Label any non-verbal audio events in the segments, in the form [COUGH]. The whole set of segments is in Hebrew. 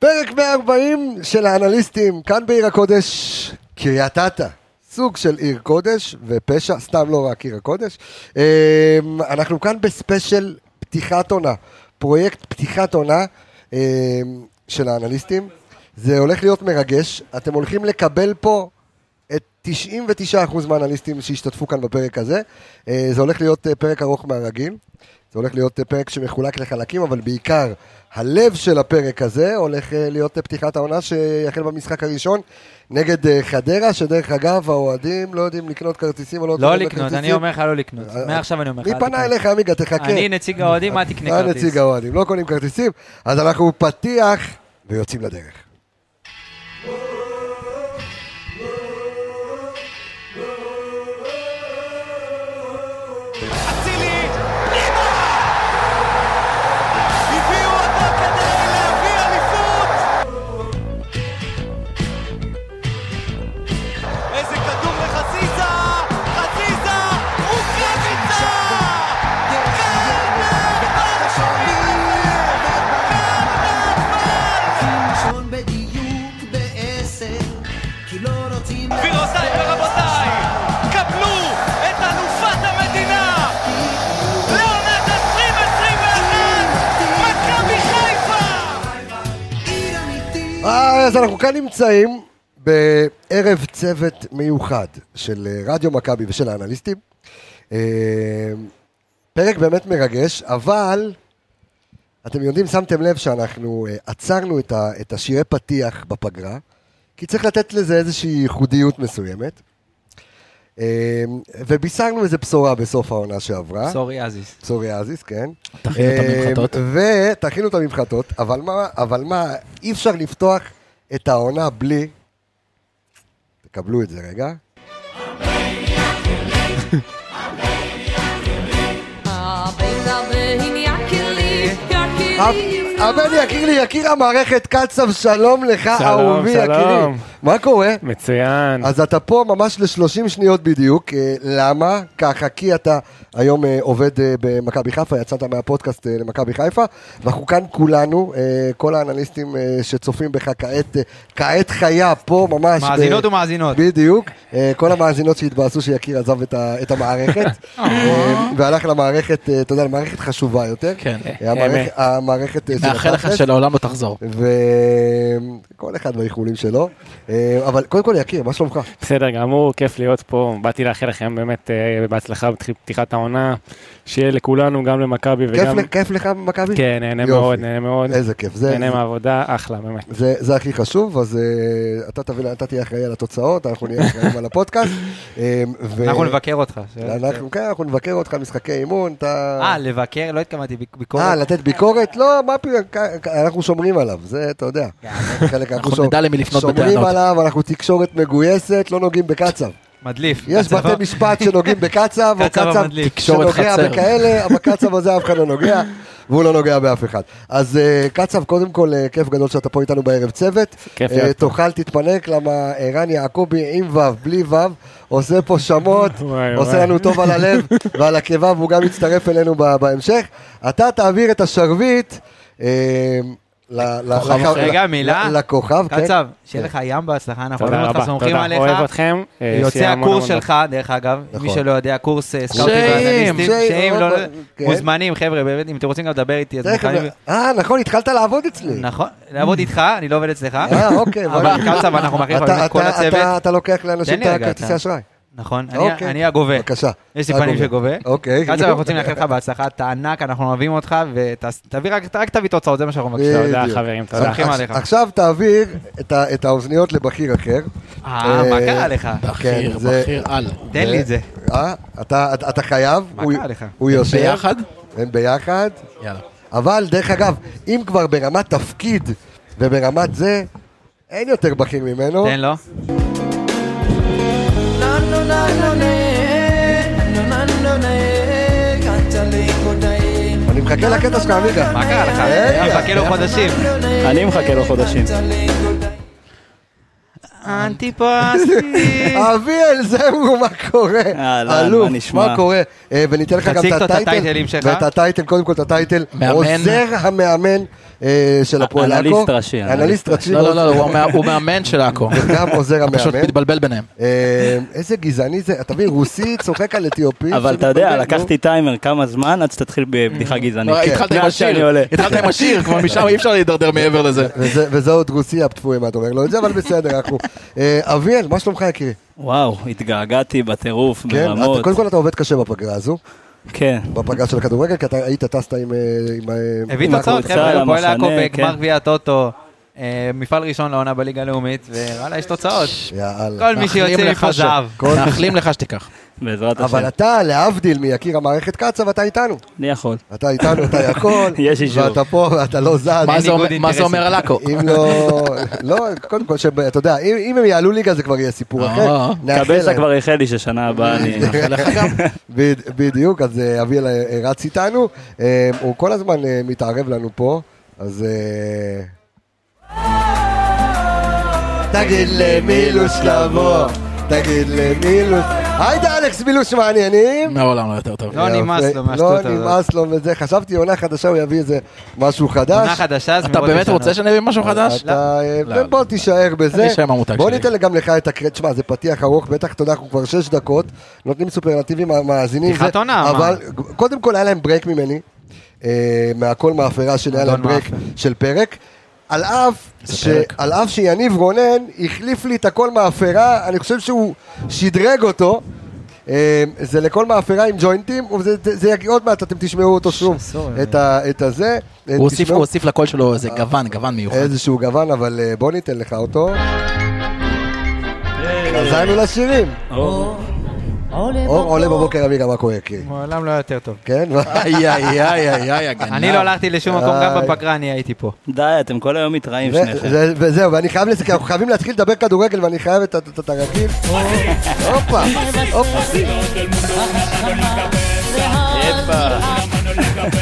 פרק 140 של האנליסטים, כאן בעיר הקודש, קריית אתא. סוג של עיר קודש ופשע, סתם לא רק עיר הקודש. אמ, אנחנו כאן בספיישל פתיחת עונה, פרויקט פתיחת עונה אמ, של האנליסטים. זה הולך להיות מרגש, אתם הולכים לקבל פה את 99% מהאנליסטים שהשתתפו כאן בפרק הזה. אה, זה הולך להיות אה, פרק ארוך מהרגיל. זה הולך להיות אה, פרק שמחולק לחלקים, אבל בעיקר הלב של הפרק הזה הולך אה, להיות אה, פתיחת העונה שיחל במשחק הראשון נגד חדרה, שדרך אגב האוהדים לא יודעים לקנות כרטיסים או לא לא לקנות לקנות, כרטיסים. אני אומר לך לא לקנות. מעכשיו אני אומר לך, מי פנה. אליך עמיגה? תחכה. אני נציג האוהדים, אל תקנה כרטיס. נציג האוהדים, לא קונים כרטיסים, אז אנחנו פתיח ויוצאים לדרך. אז אנחנו כאן נמצאים בערב צוות מיוחד של אה, רדיו מכבי ושל האנליסטים. אה, פרק באמת מרגש, אבל אתם יודעים, שמתם לב שאנחנו אה, עצרנו את, ה, את השירי פתיח בפגרה, כי צריך לתת לזה איזושהי ייחודיות מסוימת. ובישרנו איזו בשורה בסוף העונה שעברה. סורי אזיס. סורי אזיס, כן. תכינו את הממחטות. ותכינו את הממחטות, אבל מה, אבל מה, אי אפשר לפתוח את העונה בלי... תקבלו את זה רגע. הבן יקיר לי, יקיר המערכת, קצב, שלום לך, שלום, אהובי שלום. יקירי. מה קורה? מצוין. אז אתה פה ממש ל-30 שניות בדיוק, אה, למה? ככה, כי אתה היום אה, עובד אה, במכבי חיפה, יצאת מהפודקאסט למכבי חיפה, ואנחנו כאן כולנו, כל האנליסטים שצופים בך כעת, כעת חיה פה ממש. מאזינות ב- ומאזינות. בדיוק, כל המאזינות שהתבאסו שיקיר עזב את ה- את המערכת, [LAUGHS] והלך למערכת, אתה יודע, למערכת חשובה יותר. כן. המערכת- מאחל לך. שלעולם לא תחזור. וכל אחד באיחולים שלו. אה, אבל קודם כל, יקיר, מה שלומך? בסדר גמור, כיף להיות פה. באתי לאחל לכם באמת אה, בהצלחה בפתיחת העונה. שיהיה לכולנו, גם למכבי וגם... ל- כיף לך במכבי? כן, נהנה יופי. מאוד, נהנה מאוד. איזה כיף. זה- נהנה זה- מהעבודה, אחלה, באמת. זה, זה הכי חשוב, אז uh, אתה, תהיה אחראי על התוצאות, אנחנו נהיה אחראים על הפודקאסט. ו... אנחנו נבקר אותך. אנחנו, כן, אנחנו נבקר אותך משחקי אימון, אתה... אה, לבקר? לא התכוונתי ביק- ביקורת. אה, לתת ביקורת? לא, מה פתאום, כ- אנחנו שומרים עליו, זה אתה יודע. [LAUGHS] חלק אנחנו נדע למי לפנות שומרים בטענות. עליו, אנחנו תקשורת מגויסת, לא נוגעים בקצב. מדליף. יש בתי משפט שנוגעים בקצב, או קצב שנוגע. בכאלה, אבל קצב הזה אף אחד לא נוגע, והוא לא נוגע באף אחד. אז אה, קצב, קודם כל, אה, כיף גדול שאתה פה איתנו בערב צוות. כיף אה, להיות פה. תאכל, תתפנק, למה ערן יעקבי עם ו', בלי ו', עושה פה שמות, [LAUGHS] עושה. לנו טוב על הלב ועל הקיבה, והוא גם יצטרף אלינו בהמשך. אתה תעביר את השרביט. אה, לח- אחר. רגע, מילה. לכוכב, כן. קצב, שיהיה לך ים בהצלחה, אנחנו אוהבים אותך, סומכים תודה. עליך. אוהב אתכם. אה, יוצא הקורס שלך, דרך אגב, נכון. מי שלא יודע, קורס אה, סקאוטים שיים, ואנליסטים, שיים, שיים, לא- אוקיי, כן. מוזמנים, חבר'ה, באמת, אם אתם רוצים גם לדבר איתי, אז מוכנים. אה, נכון, התחלת לעבוד אצלי. נכון, לעבוד איתך, אני לא עובד אצלך. אה, אוקיי. אבל קצב, אנחנו מכירים את כל הצוות. אתה- לוקח לאנשים את הכרטיסי אשראי. נכון, אני- אוקיי. אני הגובה. בבקשה. יש לי פנים. שגובה. אוקיי. קצב, אנחנו רוצים לאחל לך בהצלחה, אתה ענק, אנחנו אוהבים אותך, ותביא רק רק תביא תוצאות, זה מה שאנחנו מבקשים. תודה. חברים, תודה. סומכים עליך. עכשיו תעביר את האוזניות לבכיר אחר. אה, מה קרה לך? בכיר, בכיר על. תן לי את זה. אה, אתה חייב. מה הוא- קרה לך? הוא יושב. ביחד? הם ביחד. יאללה. אבל דרך אגב, אם כבר ברמת תפקיד וברמת זה, אין יותר בכיר ממנו. תן לו. אני מחכה לקטע שלך, עמיגה. מה קרה לך? אני מחכה לו חודשים. אני מחכה לו חודשים. אנטיפסי. [LAUGHS] אביאל, זהו, מה קורה? אהלן, אלוף, מה נשמע? מה קורה? אה, וניתן לך גם תציג את הטייטל. הטייטלים שלך. ואת הטייטל, קודם כל את הטייטל. מאמן. עוזר המאמן אה, של הפועל עכו. אנליסט ראשי, אנליסט ראשי. לא, לא, לא, הוא מאמן של עכו. [LAUGHS] גם עוזר פשוט המאמן. מתבלבל ביניהם. אה, איזה גזעני זה, אתה מבין, רוסי צוחק על אתיופי. אבל אתה יודע, לקחתי טיימר כמה זמן עד שתתחיל בבדיחה גזענית. לא, התחלת עם השיר. התחלת עם השיר, [LAUGHS] כבר משם אי אפשר להידרדר מעבר לזה. [LAUGHS] וזה- עוד רוסי הפטפוי, מה אתה אומר לו את זה, אבל בסדר, אנחנו... אה, אביאל, מה שלומך יקירי? וואו, התגעגעתי בטירוף, כן, ברמות. קודם כל אתה עובד קשה בפגרה הזו, כן. בפגרה של הכדורגל, כי אתה היית טסת עם... אה, אה, הביא תוצאות, חבר'ה, הפועל עכו בגמר כן. גביע הטוטו. אה, מפעל ראשון לעונה בליגה הלאומית, ווואלה, יש תוצאות. יאללה. כל מי שיוצא מפה זהב. מאחלים לך שתיקח. בעזרת אבל השם. אתה, להבדיל מיקיר המערכת קצב, אתה איתנו. אני יכול. אתה איתנו, אתה יכול. [LAUGHS] יש אישור. ואתה פה ואתה לא זז. מה זה אומר- על עכו? אם לא... לא, קודם כל, אתה יודע, אם הם יעלו ליגה זה כבר יהיה סיפור אה. אחר. נאחל קבסה. כבר איחל לי ששנה הבאה אני... מאחל לך גם. בד- בדיוק, אז אה, אביאל אה, רץ איתנו. אה, הוא כל הזמן אה, מתערב לנו פה, אז... תגיד למילוש לבוא, תגיד למילוש... היידה אלכס מילוש מעניינים. מעולם לא יותר טוב. לא נמאס. לו מהשטות לא הזאת. נמאס לו וזה, חשבתי עונה חדשה הוא יביא איזה משהו חדש. עונה חדשה, זה אתה באמת. רוצה שאני אביא משהו חדש? אה, לא, לא. בוא תישאר בזה. בוא. ניתן גם לך את הקרדיט. שמע, זה פתיח ארוך, בטח, אתה יודע, אנחנו כבר שש דקות, נותנים סופרלטיבים מאזינים. פתיחת עונה? אבל קודם כל היה להם break ממני, אה, מהכל מאפרה שלי, היה להם break. של פרק. על אף, ש... על אף שיניב רונן החליף לי את הכל מאפרה, אני חושב שהוא שדרג אותו. אה, זה לכל מאפרה עם ג'וינטים, וזה זה, זה יגיע עוד מעט, אתם תשמעו אותו שוב, את, ה, את הזה. אה, הוא הוסיף- תשמעו. הוא הוסיף לקול שלו איזה גוון, גוון מיוחד. איזשהו גוון, אבל אה, בוא ניתן לך אותו. חזרנו לשירים. עולה בבוקר אמירה, מה קורה, יקירי? מעולם לא היה יותר טוב. כן? [LAUGHS] איי איי איי איי איי הגנב. אני לא הלכתי לשום מקום, גם. בפגרה אני הייתי פה. די, אתם כל היום מתראים שניכם. וזהו, ואני חייב כי אנחנו חייבים להתחיל לדבר כדורגל, ואני חייב את הרגיל. [LAUGHS] הופה, הופה. [LAUGHS]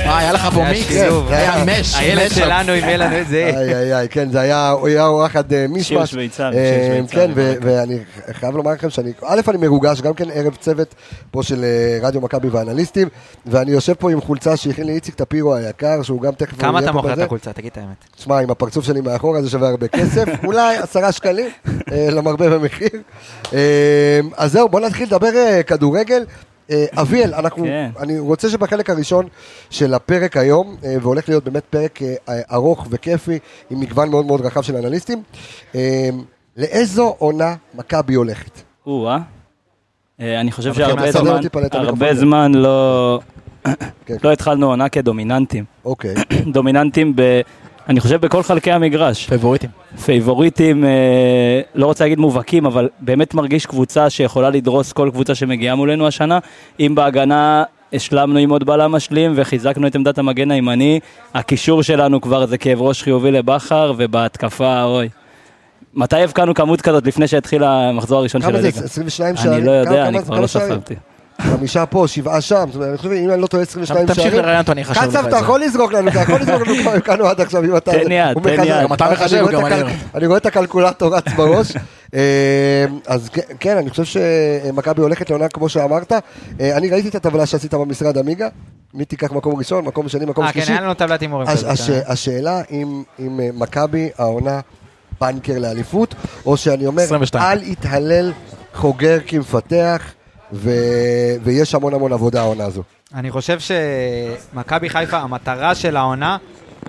אה, היה לך פה מיקס? שילוב. היה מש. הילד. שלנו עם את [LAUGHS] זה. איי איי איי, כן, זה היה, הוא היה וואחד אה, מישמש. שיר שוויצרי, אה, כן. ואני חייב לומר לכם שאני, א', אני מרוגש, גם כן ערב צוות פה של אה, רדיו מכבי ואנליסטים, ואני יושב פה עם חולצה שהכין לי איציק טפירו היקר, שהוא גם תכף... כמה אתה מוכר את. החולצה? תגיד את האמת. שמע, עם הפרצוף שלי מאחורה זה שווה הרבה כסף, [LAUGHS] אולי עשרה שקלים, למרבה במחיר. אז זהו, בוא נתחיל לדבר כדורגל. אה, אביאל, אנחנו, כן. אני רוצה שבחלק הראשון של הפרק היום, אה, והולך להיות באמת פרק אה, ארוך וכיפי, עם מגוון מאוד מאוד רחב של אנליסטים, לאיזו עונה מכבי הולכת? או-אה. אה, אני חושב שהרבה זמן, הרבה. זמן לא... כן. לא התחלנו עונה כדומיננטים. אוקיי, [COUGHS] דומיננטים ב... אני חושב בכל חלקי המגרש. פייבוריטים. פייבוריטים, אה, לא רוצה להגיד מובהקים, אבל באמת מרגיש קבוצה שיכולה לדרוס כל קבוצה שמגיעה מולנו השנה. אם בהגנה השלמנו עם עוד בלם משלים וחיזקנו את עמדת המגן הימני, הקישור שלנו כבר זה כאב ראש חיובי לבכר, ובהתקפה, אוי. מתי הבקענו כמות כזאת לפני שהתחיל המחזור הראשון של כמה זה? הליגה? 22 שערים? אני לא יודע, אני כבר לא? ספרתי. חמישה פה, שבעה שם, זאת אומרת, אני חושב, אם אני לא טועה, 22 תמשיך שערים. לראיין אותו, אני אחשב לך את קצב, זה. אתה יכול לזרוק לנו, אתה יכול לזרוק לנו כמה הבקענו עד עכשיו, אם אתה... תן יד, תן. יד. גם אתה מחשב, גם אני. אני רואה את הקלקולטור רץ בראש. אה, אז כן- כן, אני חושב שמכבי הולכת לעונה כמו שאמרת. אה, אני ראיתי את הטבלה שעשית במשרד עמיגה. מי תיקח מקום ראשון, מקום שני, מקום אה, כן, שלישי. היה לנו טבלת הימורים אה. השאלה אם אה, מכבי העונה בנקר לאליפות, או שאני אומר, 22. אל יתהלל חוגר כמפתח, ו- ויש המון המון עבודה העונה הזו. אני חושב שמכבי חיפה, המטרה של העונה,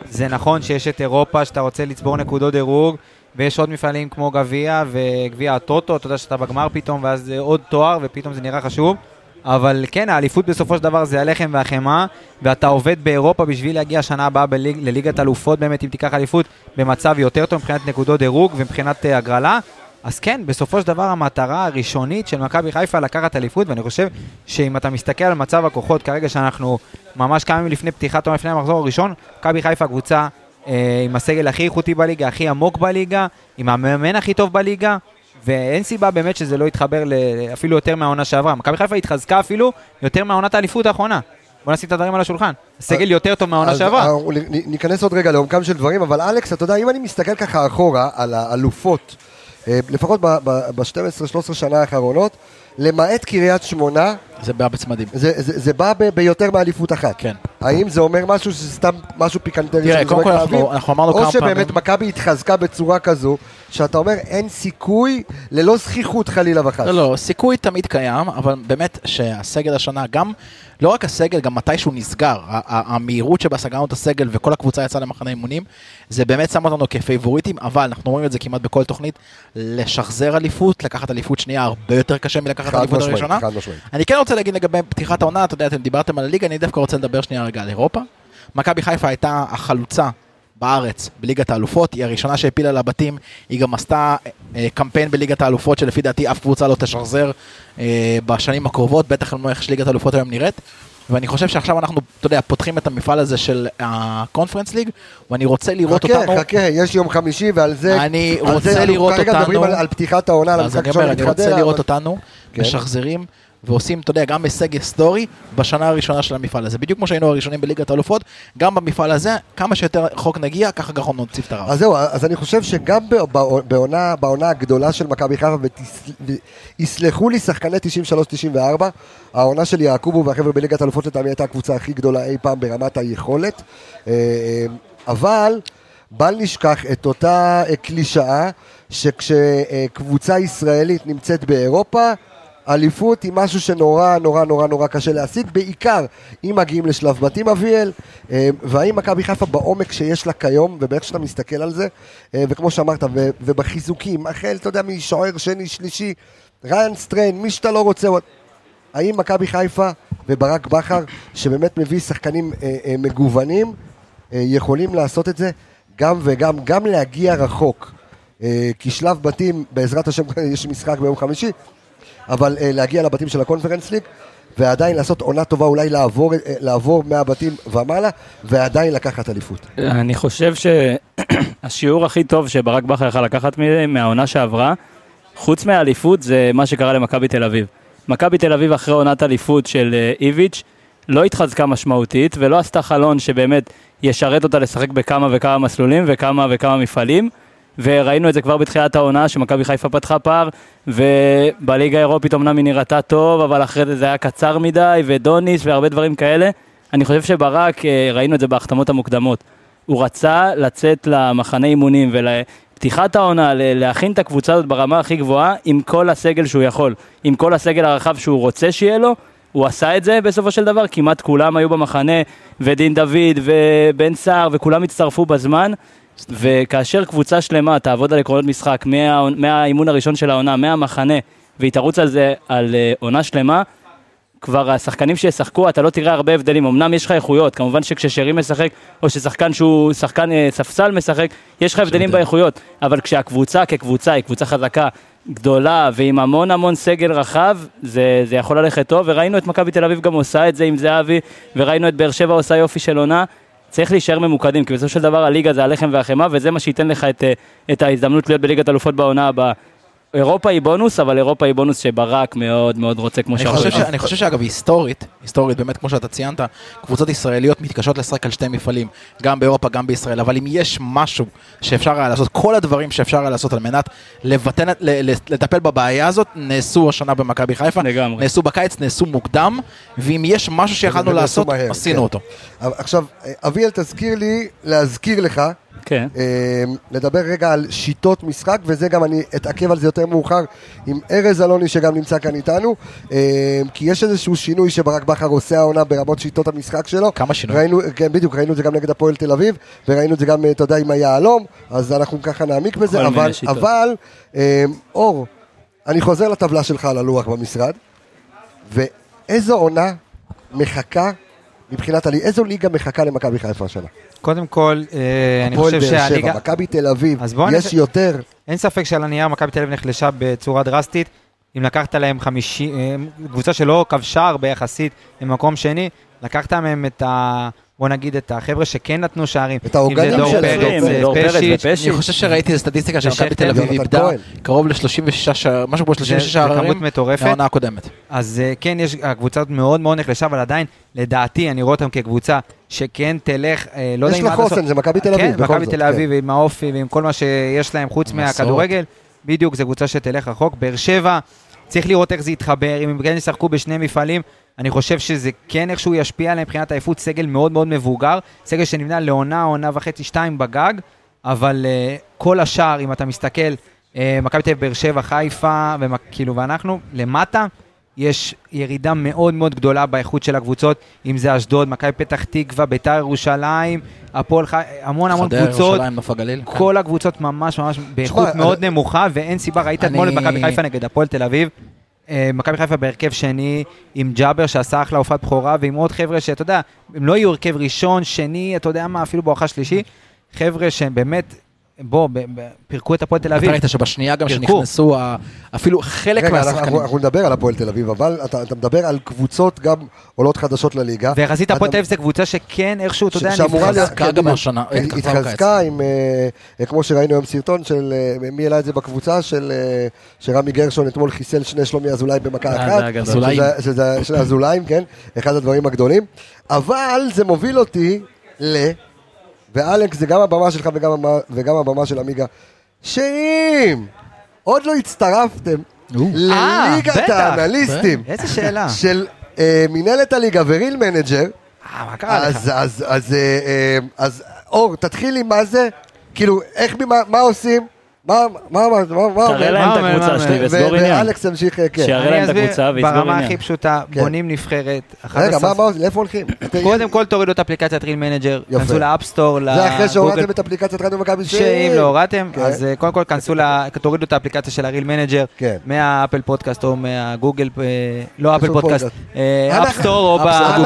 זה נכון שיש את אירופה, שאתה רוצה לצבור נקודות דירוג, ויש עוד מפעלים כמו גביע וגביע הטוטו, אתה יודע שאתה בגמר פתאום, ואז זה עוד תואר, ופתאום זה נראה חשוב. אבל כן, האליפות בסופו של דבר זה הלחם והחמאה, ואתה עובד באירופה בשביל להגיע שנה הבאה בליג, לליגת אלופות באמת, אם תיקח אליפות, במצב יותר טוב מבחינת נקודות דירוג ומבחינת אה, הגרלה. אז כן, בסופו של דבר המטרה הראשונית של מכבי חיפה לקחת אליפות, ואני חושב שאם אתה מסתכל על מצב הכוחות כרגע שאנחנו ממש כמה ימים לפני פתיחת עונה, לפני המחזור הראשון, מכבי חיפה קבוצה אה, עם הסגל הכי איכותי בליגה, הכי עמוק בליגה, עם המאמן הכי טוב בליגה, ואין סיבה באמת שזה לא יתחבר אפילו יותר מהעונה שעברה. מכבי חיפה התחזקה אפילו יותר מהעונת האליפות האחרונה. בוא נשים את הדברים על השולחן. הסגל יותר טוב מהעונה שעברה. נ- ניכנס עוד רגע לעומקם של דברים, אבל אלכס, אתה יודע, אם אני מסתכל ככה אחורה על האלופות, אה, לפחות ב-12-13 שנה האחרונות, למעט קריית שמונה, זה בא בצמדים. זה, זה, זה בא ב, ביותר מאליפות אחת. כן. האם זה אומר משהו שזה סתם משהו פיקנטרי תראה, קודם כל אנחנו-? אנחנו אמרנו כמה או שבאמת פעמים- מכבי התחזקה בצורה כזו, שאתה אומר אין סיכוי ללא זכיחות חלילה וחס. לא, לא, סיכוי תמיד קיים, אבל באמת שהסגל השנה, גם, לא רק הסגל, גם מתי שהוא נסגר, המהירות שבה סגרנו את הסגל וכל הקבוצה יצאה למחנה אימונים, זה באמת שם אותנו כפייבוריטים, אבל אנחנו רואים את זה כמעט בכל תוכנית, לשחזר אליפות, לקחת אליפות שנייה הרבה יותר קשה מלקחת אליפות משמעית, רוצה להגיד לגבי פתיחת העונה, אתה יודע, אתם דיברתם על הליגה, אני דווקא רוצה לדבר שנייה רגע על אירופה. מכבי חיפה הייתה החלוצה בארץ בליגת האלופות, היא הראשונה שהפילה לבתים, היא גם עשתה אה, קמפיין בליגת האלופות שלפי דעתי אף קבוצה לא תשחזר אה, בשנים הקרובות, בטח לא איך שליגת האלופות היום נראית. ואני חושב שעכשיו אנחנו, אתה יודע, פותחים את המפעל הזה של הקונפרנס ליג, ואני רוצה לראות חכה, אותנו... חכה, יש יום חמישי ועל זה... אני רוצה זה לראות כרגע מדברים אותנו- על, על פתיחת העונה, על המשחק אני ראשון אומר, אני רוצה לראות אבל- אותנו כן. ועושים, אתה יודע, גם הישג היסטורי בשנה הראשונה של המפעל הזה. בדיוק כמו שהיינו הראשונים בליגת האלופות, גם במפעל הזה, כמה שיותר רחוק נגיע, ככה גם נוסיף את הרב. אז זהו, אז אני חושב שגם בעונה, בעונה הגדולה של מכבי חיפה, ויסלחו לי שחקני 93-94, העונה של יעקובו והחבר'ה בליגת האלופות לטעמי הייתה הקבוצה הכי גדולה אי פעם ברמת היכולת, אה, אה, אבל בל נשכח את אותה אה, קלישאה, שכשקבוצה ישראלית נמצאת באירופה, אליפות היא משהו שנורא נורא נורא נורא קשה להשיג, בעיקר אם מגיעים לשלב בתים אביאל, אה, והאם מכבי חיפה בעומק שיש לה כיום, ובאיך שאתה מסתכל על זה, אה, וכמו שאמרת, ובחיזוקים, החל, אתה יודע, משוער שני, שלישי, ריין סטריין, מי שאתה לא רוצה, האם מכבי חיפה וברק בכר, שבאמת מביא שחקנים אה, מגוונים, יכולים לעשות את זה גם וגם, גם להגיע רחוק. כי שלב בתים, בעזרת השם, [LAUGHS] יש משחק ביום חמישי, אבל אה, להגיע לבתים של הקונפרנס ליג, ועדיין לעשות עונה טובה, אולי לעבור, אה, לעבור מהבתים ומעלה, ועדיין לקחת אליפות. אני חושב שהשיעור הכי טוב שברק בכר יכל לקחת מהעונה שעברה, חוץ מהאליפות, זה מה שקרה למכבי תל אביב. מכבי תל אביב אחרי עונת אליפות של אה, איביץ', לא התחזקה משמעותית ולא עשתה חלון שבאמת ישרת אותה לשחק בכמה וכמה מסלולים וכמה וכמה מפעלים. וראינו את זה כבר בתחילת העונה, שמכבי חיפה פתחה פער, ובליגה האירופית אמנם היא נראתה טוב, אבל אחרי זה זה היה קצר מדי, ודוניס והרבה דברים כאלה. אני חושב שברק, אה, ראינו את זה בהחתמות המוקדמות. הוא רצה לצאת למחנה אימונים ולפתיחת העונה, להכין את הקבוצה הזאת ברמה הכי גבוהה, עם כל הסגל שהוא יכול, עם כל הסגל הרחב שהוא רוצה שיהיה לו. הוא עשה את זה בסופו של דבר, כמעט כולם היו במחנה, ודין דוד ובן סער, וכולם הצטרפו בזמן. וכאשר קבוצה שלמה תעבוד על עקרונות משחק מה, מהאימון הראשון של העונה, מהמחנה, והיא תרוץ על זה על uh, עונה שלמה, כבר השחקנים שישחקו, אתה לא תראה הרבה הבדלים. אמנם יש לך איכויות, כמובן שכששרי משחק, או ששחקן שהוא שחקן אה, ספסל משחק, יש לך הבדלים באיכויות. אבל כשהקבוצה כקבוצה היא קבוצה חזקה, גדולה, ועם המון המון סגל רחב, זה, זה יכול ללכת טוב, וראינו את מכבי תל אביב גם עושה את זה עם זהבי, וראינו את באר שבע עושה יופי של עונה. צריך להישאר ממוקדים, כי בסופו של דבר הליגה זה הלחם והחמאה, וזה מה שייתן לך את, אה, את ההזדמנות להיות בליגת אלופות בעונה הבאה. אירופה היא בונוס, אבל אירופה היא בונוס שברק מאוד מאוד רוצה, כמו אני שאמרת. חושב, ש... אני חושב שאגב היסטורית, היסטורית באמת כמו שאתה ציינת, קבוצות ישראליות מתקשות לשחק על שתי מפעלים, גם באירופה גם בישראל, אבל אם יש משהו שאפשר היה לעשות, כל הדברים שאפשר היה לעשות על מנת לבטן, ל- ל- לטפל בבעיה הזאת, נעשו השנה במכבי חיפה, לגמרי. נעשו בקיץ, נעשו מוקדם, ואם יש משהו שיכלנו לעשות, מהר, עשינו כן. אותו. עכשיו, אביאל, תזכיר לי, להזכיר לך, כן. לדבר רגע על שיטות משחק, וזה גם אני אתעכב על זה יותר מאוחר עם ארז אלוני שגם נמצא כאן איתנו, אה, כי יש איזשהו שינוי שברק בכר עושה העונה ברמות שיטות המשחק שלו. כמה שינויים? ראינו, כן, בדיוק, ראינו את זה גם נגד הפועל תל אביב, וראינו את זה גם, אה, אתה יודע, עם היהלום, אז אנחנו ככה נעמיק בזה, אבל. אבל, אה, אור, אני חוזר לטבלה שלך על הלוח במשרד, ואיזו עונה מחכה מבחינת הליגה, איזו ליגה מחכה למכבי חיפה השנה? קודם כל, אה, אני הפועל חושב שהליגה... מכבי תל אביב, יש יותר, אין ספק שעל הנייר מכבי תל אביב נחלשה בצורה דרסטית. אם לקחת להם חמישי, אה, קבוצה שלא כבשה הרבה יחסית במקום שני, לקחת מהם את ה... בוא נגיד את החבר'ה שכן נתנו שערים. את העוגנים אם זה דור שלהם, פרץ, דור אה, פרץ פשיץ', ופשיץ'. אני חושב שראיתי איזו סטטיסטיקה שמכבי תל אביב איבדה. קרוב ל-36 שערים, משהו כמו 36 זה- זה כמות שערים מטורפת. מהעונה הקודמת. אז אה, כן, יש, הקבוצה הזאת מאוד מאוד נחלשה, אבל עדיין, לדעתי, אני רואה אותם כקבוצה שכן תלך, אה, לא יודע יש אם לה עד הסוף- חוסן, זה מכבי תל אביב, כן, מכבי תל אביב עם האופי ועם כל מה שיש להם חוץ. מהכדורגל, בדיוק, זו קבוצה שתלך רחוק. באר שבע, צריך לראות איך זה יתחבר, אם הם כן ישחקו בשני מפעלים, אני חושב שזה כן איכשהו ישפיע עליהם מבחינת עייפות, סגל מאוד מאוד מבוגר, סגל שנבנה לעונה, עונה וחצי, שתיים בגג, אבל uh, כל השאר, אם אתה מסתכל, uh, מכבי תל אביב, באר שבע, חיפה, וכאילו, ואנחנו, למטה, יש ירידה מאוד מאוד גדולה באיכות של הקבוצות, אם זה אשדוד, מכבי פתח תקווה, ביתר ירושלים, הפועל חי... המון המון חדרה, קבוצות. ירושלים, נוף הגליל. כל הקבוצות ממש ממש באיכות מאוד אני- נמוכה, ואין סיבה, ראית אני- אתמול את מכבי חיפה נגד הפועל תל אביב. אה, מכבי חיפה בהרכב שני, עם ג'אבר שעשה אחלה הופעת בכורה, ועם עוד חבר'ה שאתה יודע, הם לא יהיו הרכב ראשון, שני, אתה יודע מה, אפילו בואכה שלישי. חבר'ה שהם באמת, בוא, ב- ב- פירקו את הפועל תל אתה אביב. ראית שבשנייה גם פירקו. שנכנסו ה- אפילו חלק רגע, אנחנו- מהשחקנים. אנחנו נדבר על הפועל תל אביב, אבל אתה אתה מדבר על קבוצות גם עולות חדשות לליגה. ויחסית הפועל אתה- תל אביב זו קבוצה שכן איכשהו, אתה יודע, שאמורה נבחרה. להיות- התחזקה כן, גם בדיוק. השנה, התחזקה עם, אה, כמו שראינו היום סרטון של, אה, מי העלה את זה בקבוצה, של אה, שרמי גרשון אתמול חיסל שני שלומי אזולאי במכה אחת. זה. אזולאים. של אזולאים, כן, אחד הדברים הגדולים. אבל זה מוביל אותי ל... ואלכס, זה גם הבמה שלך וגם, וגם הבמה של עמיגה, שאם עוד לא הצטרפתם אה, לליגת בטח. האנליסטים איזה שאלה. של אה, מנהלת הליגה ו Real Manager, אה, מה קרה לך? אז, אז, אז, אה, אה, אז אור, תתחיל עם מה זה, כאילו, איך, מה, מה עושים, מה, מה, מה, מה, מה תראה להם את הקבוצה מה שלי? וסגור עניין. ואלכס ימשיך, אה, כן. שיראה להם את הקבוצה ויסגור ברמה עניין. הכי פשוטה, כן. בונים נבחרת. רגע, 11 מה, מה, לאיפה הולכים? [LAUGHS] קודם כל תורידו את אפליקציית Real Manager, יפה. כנסו ל App Store, זה אחרי שהורדתם את אפליקציית רדיו מכבי שאם לא הורדתם, כן. אז אה, קודם כל כנסו, תורידו את האפליקציה של ה Real Manager, כן. מה Apple Podcast או מהגוגל, אה, לא Apple Podcast, אפסטור או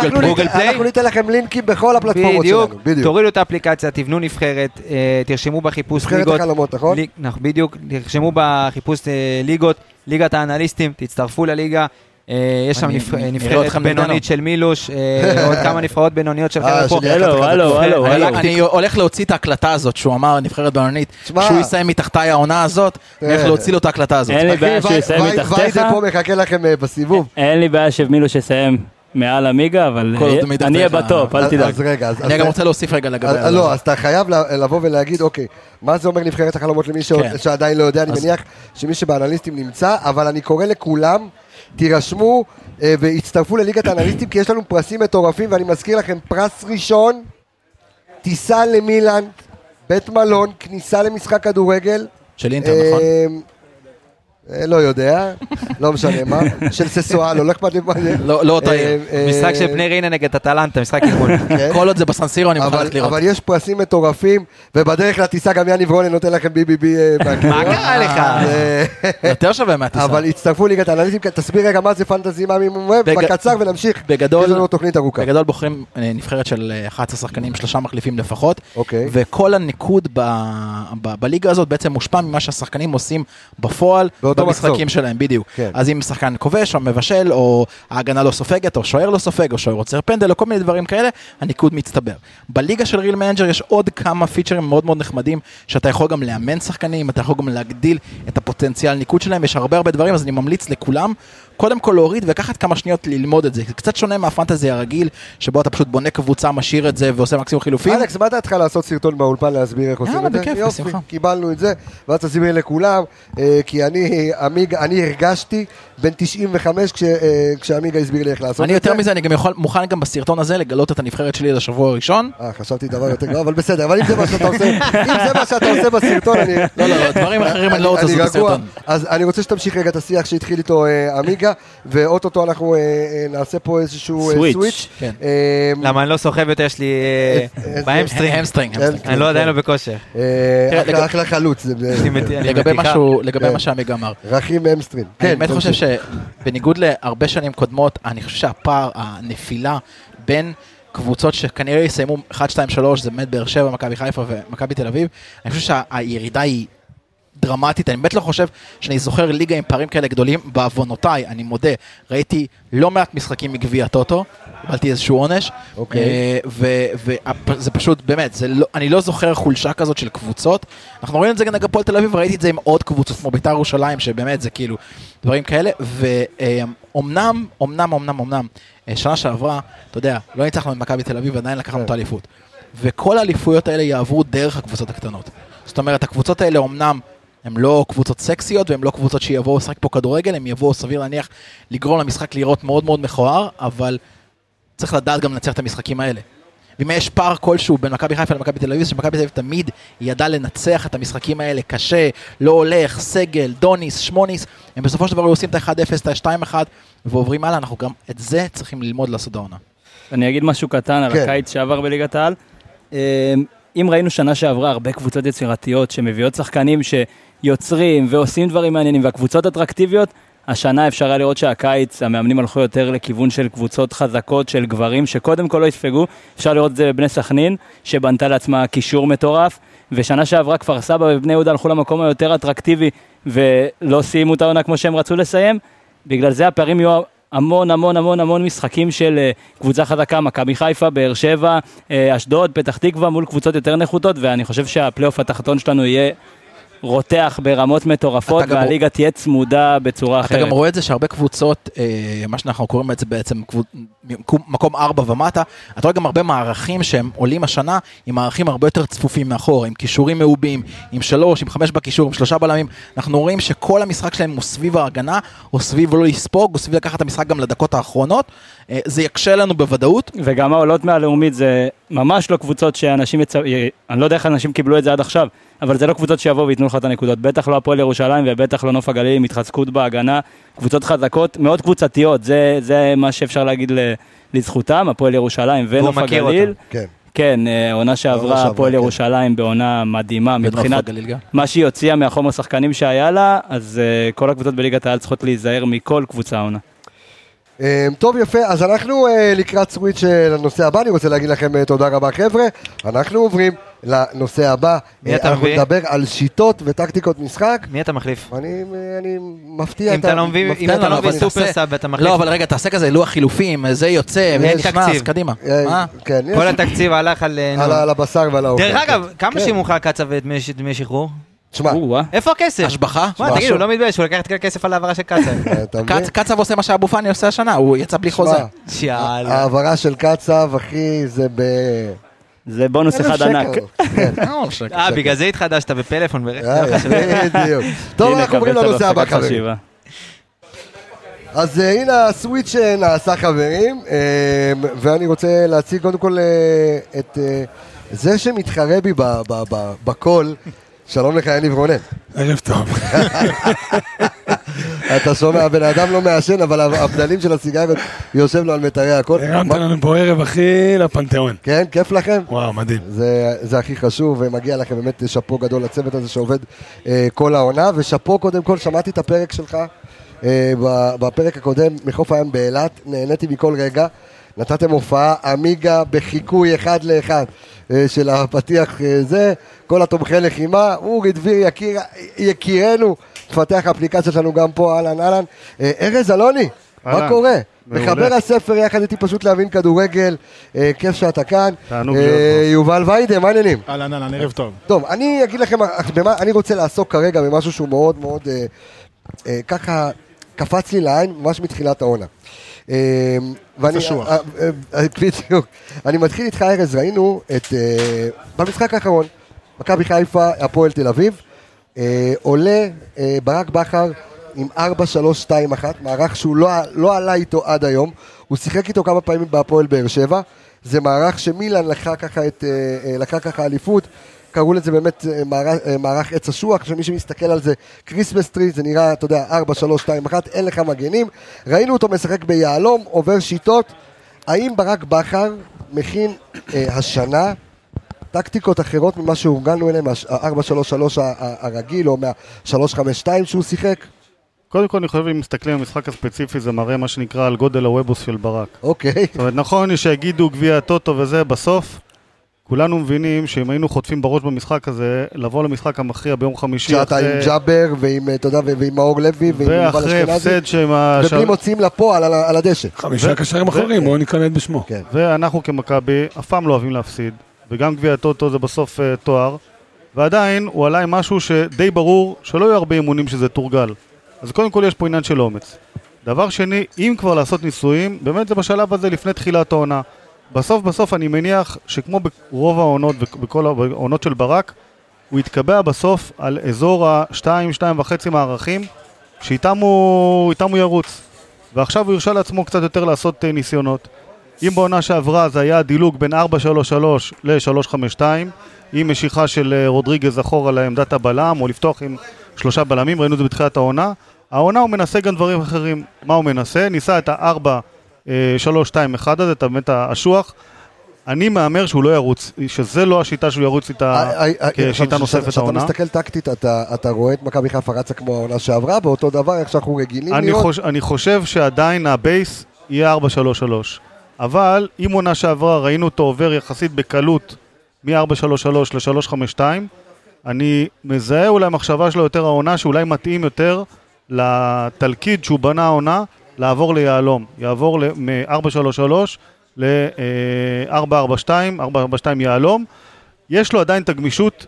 בגוגל פליי. אנחנו ניתן לכם לינקים בכל הפלטפורמות בדיוק, שלנו, בדיוק. תורידו את האפליקציה, תבנו נבחרת, תרשמו בחיפוש נבחרת ליגות, החלומות, נכון? נכון, בדיוק, תרשמו בחיפוש אה, ליגות, ליגת האנליסטים, תצטרפו לליגה. אה, יש שם נבחרת. בינונית של מילוש, אה, עוד כמה נבחרות בינוניות של אה, חבר'ה פה. הלו, הלו. הלו, אני- הלו. אני הולך להוציא את ההקלטה הזאת שהוא אמר נבחרת בינונית. כשהוא יסיים מתחתיי העונה הזאת, אני הולך אה. להוציא לו את ההקלטה הזאת. אין לי בעיה שהוא יסיים מתחתיך. ויידה פה מחכה לכם אה, בסיבוב. אין לי בעיה שמילוש יסיים מעל עמיגה, אבל אה. אני אהיה בטופ, אל תדאג. אז רגע, אז... אני גם רוצה להוסיף רגע לגבי... לא, אז אתה חייב לבוא ולהגיד, אוקיי, מה זה אומר נבחרת החלומות למי כן. שעדיין לא יודע, אני מניח שמי שבאנליסטים נמצא, אבל אני קורא לכולם, תירשמו אה, והצטרפו לליגת האנליסטים, כי יש לנו פרסים מטורפים, ואני מזכיר לכם, פרס ראשון, טיסה למילאן, בית מלון, כניסה למשחק כדורגל. של אינטר, נכון? אה, לא יודע, לא משנה מה, של ססואל, לא אכפת לי מה זה. לא לא אותה אה, עיר. אה, משחק של בני ריינה נגד אטלנטה, משחק אימון. כן. כל עוד זה בסנסירו אני מוכן לראות. אבל יש פרסים מטורפים, ובדרך לטיסה גם יניב רולן נותן לכם [LAUGHS] בהקריות. מה קרה לך? יותר שווה מהטיסה. אבל הצטרפו ליגת האנליסטים, תסביר רגע מה זה פנטזי מאמי מומב, בג- בקצר ונמשיך. בגדול- יש לנו תוכנית ארוכה. בגדול בוחרים נבחרת של אה, 11 שחקנים, שלושה מחליפים לפחות, אוקיי. וכל הניקוד ב, ב, בליגה הזאת בעצם מושפע ממה שהשחקנים עושים בפועל, באותו במשחקים מחזור. שלהם, בדיוק. כן. אז אם שחקן כובש או מבשל, או ההגנה לא סופגת, או שוער לא סופג, או שוער עוצר פנדל, או כל מיני דברים כאלה, הניקוד מצטבר. בליגה של Real Manager יש עוד כמה פיצ'רים מאוד מאוד נחמדים, שאתה יכול גם לאמן שחקנים, אתה יכול גם להגדיל את הפוטנציאל ניקוד שלהם, יש הרבה הרבה דברים, אז אני ממליץ לכולם. קודם כל להוריד ולקחת כמה שניות ללמוד את זה. זה קצת שונה מה fantasy הרגיל, שבו אתה פשוט בונה קבוצה, משאיר את זה ועושה מקסימום חילופים. אלכס, מה דעתך לעשות סרטון באולפן להסביר איך עושים את זה? בכיף, בשמחה. קיבלנו את זה, ואז תסביר לכולם, אה, כי אני, עמיגה, אני הרגשתי בן 95 כש- אה, כשעמיגה הסביר לי איך לעשות את זה. אני יותר מזה, אני גם יכול, מוכן גם בסרטון הזה לגלות את הנבחרת שלי לשבוע הראשון. אה, חשבתי דבר יותר גרוע, אבל בסדר, אבל אם זה מה שאתה עושה, אם זה מה שאתה עושה בסרטון, אני... לא, לא, לא, דברים אחרים אני לא רוצה לעשות. בסרטון. אז אני רוצה שתמשיך רגע את השיח שהתחיל איתו אה, עמיגה, ואו-טו-טו אנחנו אה, אה, נעשה פה איזשהו אה, switch. switch. כן. אה, למה אני לא סוחב יותר, יש לי אה, אה, ב hamstring. hamstring, כן. hamstring. אני לא עדיין לא בכושר. אה, תראה, אחלה- לגב- אחלה חלוץ, זה- יש לי מת- אני לגבי לגבי כן. מה שעמיג אמר. רכים אמסטרין. אני באמת חושב שבניגוד להרבה שנים קודמות, אני חושב שהפער, הנפילה בין קבוצות שכנראה יסיימו 1, 2, 3, זה באמת באר שבע, מכבי חיפה ומכבי תל אביב, אני חושב שהירידה היא דרמטית, אני באמת לא חושב שאני זוכר ליגה עם פערים כאלה גדולים, בעוונותיי, אני מודה, ראיתי לא מעט משחקים מגביע טוטו, קיבלתי איזשהו עונש, אוקיי. וזה פשוט, באמת, לא, אני לא זוכר חולשה כזאת של קבוצות, אנחנו רואים את זה גם נגד הפועל תל אביב, ראיתי את זה עם עוד קבוצות כמו בית"ר ירושלים, שבאמת זה כאילו דברים כאלה, ואומנם, אומנם, אומנם, אומנם, אה, שנה שעברה, אתה יודע, לא ניצחנו את מכבי תל אביב, ועדיין לקחנו כן. את האליפות. וכל האליפויות האלה יעברו דרך הקבוצות הקטנות. זאת אומרת, הקבוצות האלה אומנם הם לא קבוצות סקסיות והם לא קבוצות שיבואו לשחק פה כדורגל, הם יבואו סביר להניח לגרום למשחק לראות מאוד מאוד מכוער, אבל צריך לדעת גם לנצח את המשחקים האלה. ואם יש פער כלשהו בין מכבי חיפה למכבי תל אביב, שמכבי תל אביב תמיד ידעה לנצח את המשחקים האלה קשה, לא הולך, סגל, דוניס, שמוניס, הם בסופו של דבר עושים את ה-1-0, את ה-2-1, ועוברים הלאה, אנחנו גם את זה צריכים ללמוד לעשות העונה. אני אגיד משהו קטן על כן. הקיץ שעבר בליגת העל. אם ראינו שנה שעברה הרבה קבוצות יצירתיות שמביאות שחקנים שיוצרים ועושים דברים מעניינים והקבוצות אטרקטיביות, השנה אפשר היה לראות שהקיץ, המאמנים הלכו יותר לכיוון של קבוצות חזקות של גברים שקודם כל לא יספגו. אפשר לראות את זה בבני סכנין, שבנתה לעצמה קישור מטורף, ושנה שעברה כפר סבא ובני יהודה הלכו למקום היותר אטרקטיבי ולא סיימו את העונה כמו שהם רצו לסיים. בגלל זה הפערים יהיו המון המון המון המון משחקים של אה, קבוצה חזקה, מכבי חיפה, באר שבע, אה, אשדוד, פתח תקווה, מול קבוצות יותר נחותות, ואני חושב שהפלייאוף התחתון שלנו יהיה רותח ברמות מטורפות, אתה והליגה תהיה צמודה בצורה אתה אחרת. גם רואה את זה שהרבה קבוצות, אה, מה שאנחנו קוראים את זה בעצם מקום ארבע ומטה, אתה רואה גם הרבה מערכים שהם עולים השנה עם מערכים הרבה יותר צפופים מאחור, עם כישורים מעובים, עם שלוש, עם חמש בקישור, עם שלושה בלמים. אנחנו רואים שכל המשחק שלהם הוא סביב ההגנה, או סביב לא לספוג, או סביב לקחת את המשחק גם לדקות האחרונות. אה, זה יקשה לנו בוודאות. וגם העולות מהלאומית זה ממש לא קבוצות שאנשים, יצ... אני לא יודע איך אנשים קיבלו את זה עד עכשיו, אבל זה לא קבוצות שיבואו וייתנו לך את הנקודות, בטח לא הפועל ירושלים ובטח לא נוף הגליל עם התחזקות בהגנה, קבוצות חזקות, מאוד קבוצתיות, זה, זה מה שאפשר להגיד. לזכותם, הפועל ירושלים ונוף הגליל. כן. כן, אה, עונה שעברה, הפועל כן. ירושלים בעונה מדהימה מבחינת. מה שהיא הוציאה מהחומר שחקנים שהיה לה, אז אה, כל הקבוצות בליגת העל צריכות להיזהר מכל קבוצה העונה. אה, טוב, יפה, אז אנחנו אה, לקראת סוויץ' אה, לנושא הבא, אני רוצה להגיד לכם אה, תודה רבה חבר'ה, אנחנו עוברים לנושא הבא, מי אתה אנחנו מביא? נדבר על שיטות וטקטיקות משחק, מי אתה מחליף? אני, אני מפתיע אם אתה לא מביא מפתיע אם אתה לא מביא סופר סאב אתה מחליף. לא, אבל רגע, תעשה כזה לוח חילופים, זה יוצא, זה אין נכנס, תקציב. קדימה. אה? כן, יש- כל התקציב הלך על... אה, על נו. ה- על הבשר ועל האוכל. דרך אגב. כמה כן. שילמו לך קצב ודמי ש- דמי שחרור? תשמע, או-אה. איפה הכסף? השבחה? תגיד, הוא לא מתבייש, הוא לקח את כל הכסף על העברה של קצב. [LAUGHS] קצב עושה מה שאבו פאני עושה השנה, הוא יצא בלי חוזה. תשמע, יאללה. העברה של קצב, אחי, זה ב... זה בונוס אחד. ענק. כן. [LAUGHS] אה, בגלל זה התחדשת בפלאפון ברכב. אה, בדיוק. [LAUGHS] טוב, אנחנו עוברים לנושא הבא, חברים. אז אה, הנה הסוויץ' אה, נעשה חברים, אה, ואני רוצה להציג קודם כל אה, את אה, זה שמתחרה בי בקול. שלום לך, יניב רונן. ערב טוב. [LAUGHS] אתה שומע, הבן אדם לא מעשן, אבל הבדלים של הסיגריות יושב לו על מיתרי הקול. הרמת לנו פה ערב הכי לפנתיאון. כן, כיף לכם? וואו, מדהים. זה, זה הכי חשוב, ומגיע לכם באמת שאפו גדול לצוות הזה שעובד אה, כל העונה, ושאפו קודם כל, שמעתי את הפרק שלך אה, בפרק הקודם מחוף הים באילת, נהניתי מכל רגע. נתתם הופעה עמיגה בחיקוי אחד לאחד אה, של הפתיח אה, זה, כל התומכי לחימה, אורי דביר יקיר, יקירנו, מפתח האפליקציה שלנו גם פה, אהלן אהלן. אה, ארז אלוני, מה. קורה? מחבר הספר יחד איתי פשוט להבין כדורגל, אה, כיף שאתה כאן. תענוג אה, להיות פה. יובל ויידה, מה העניינים? אהלן, אהלן, ערב טוב. טוב, אני אגיד לכם, במה, אני רוצה לעסוק כרגע במשהו שהוא מאוד מאוד, אה, אה, ככה, קפץ לי לעין ממש מתחילת העונה. אה, ואני, קשוח. אה, אה, אה, בדיוק. אני מתחיל איתך ארז, ראינו את, אה, במשחק האחרון, מכבי חיפה, הפועל תל אביב, אה, עולה אה, ברק בכר עם 4-3-2-1, מערך שהוא לא, לא עלה איתו עד היום, הוא שיחק איתו כמה פעמים בהפועל באר שבע, זה מערך שמילן לקחה ככה, את, אה, אה, לקחה ככה אליפות, קראו לזה באמת אה, מערך, אה, מערך עץ אשוח, שמי שמסתכל על זה, Christmas tree, זה נראה, אתה יודע, 4, 3, 2, 1, אין לך מגנים. ראינו אותו משחק ביהלום, עובר שיטות. האם ברק בכר מכין אה, השנה טקטיקות אחרות ממה שהורגלנו אליהם, ה-4-3-3 הרגיל, או מה-3-5-2 שהוא שיחק? קודם כל אני חושב אם מסתכלים על המשחק הספציפי זה מראה מה שנקרא על גודל הוובוס של ברק. אוקיי. זאת אומרת נכון שיגידו גביע הטוטו וזה בסוף כולנו מבינים שאם היינו חוטפים בראש במשחק הזה לבוא למשחק המכריע ביום חמישי שאתה עם ג'אבר, ועם, אתה יודע, ועם מאור לוי, ועם יובל ואחרי אשכנזי, הפסד שהם ה- ובלי מוציאים לפועל על על הדשא. חמישה ו- קשרים ו- אחורים, בואו נקלט בשמו. כן. ואנחנו כמכבי אף פעם לא אוהבים להפסיד וגם גביע הטוטו זה בסוף uh, תואר ועדיין הוא עלה עם משהו שדי ברור שלא יהיו הרבה אימונים שזה תורגל אז קודם כל יש פה עניין של אומץ דבר שני, אם כבר לעשות ניסויים, באמת זה בשלב הזה לפני תחילת העונה בסוף בסוף אני מניח שכמו ברוב העונות ובכל העונות של ברק הוא התקבע בסוף על אזור ה-2, 2.5 מערכים, שאיתם הוא, הוא ירוץ. ועכשיו הוא הרשה לעצמו קצת יותר לעשות אה, ניסיונות. אם בעונה שעברה זה היה דילוג בין 4-3-3 ל-3-5-2, עם משיכה של אה, רודריגז אחורה לעמדת הבלם, או לפתוח עם שלושה בלמים, ראינו את זה בתחילת העונה. העונה הוא מנסה גם דברים אחרים. מה הוא מנסה? ניסה את ה-4-3-2-1 הזה, את באמת האשוח. אני מהמר שהוא לא ירוץ, שזה לא השיטה שהוא ירוץ איתה אה, אה, אה, כשיטה נוספת כשאתה העונה. מסתכל טקטית, אתה אתה רואה את מכבי חיפה רצה כמו העונה שעברה, ואותו דבר איך שאנחנו רגילים אני, לראות. חוש, אני חושב שעדיין הבייס יהיה 4-3-3. אבל אם עונה שעברה ראינו אותו עובר יחסית בקלות מ-4-3-3 ל-3-5-2, אני מזהה אולי מחשבה שלו יותר העונה שאולי מתאים יותר לתלכיד שהוא בנה העונה לעבור ליהלום. יעבור ל- מ-4-3-3 ל-4-4-2, 4-4-2 יהלום. יש לו עדיין את הגמישות,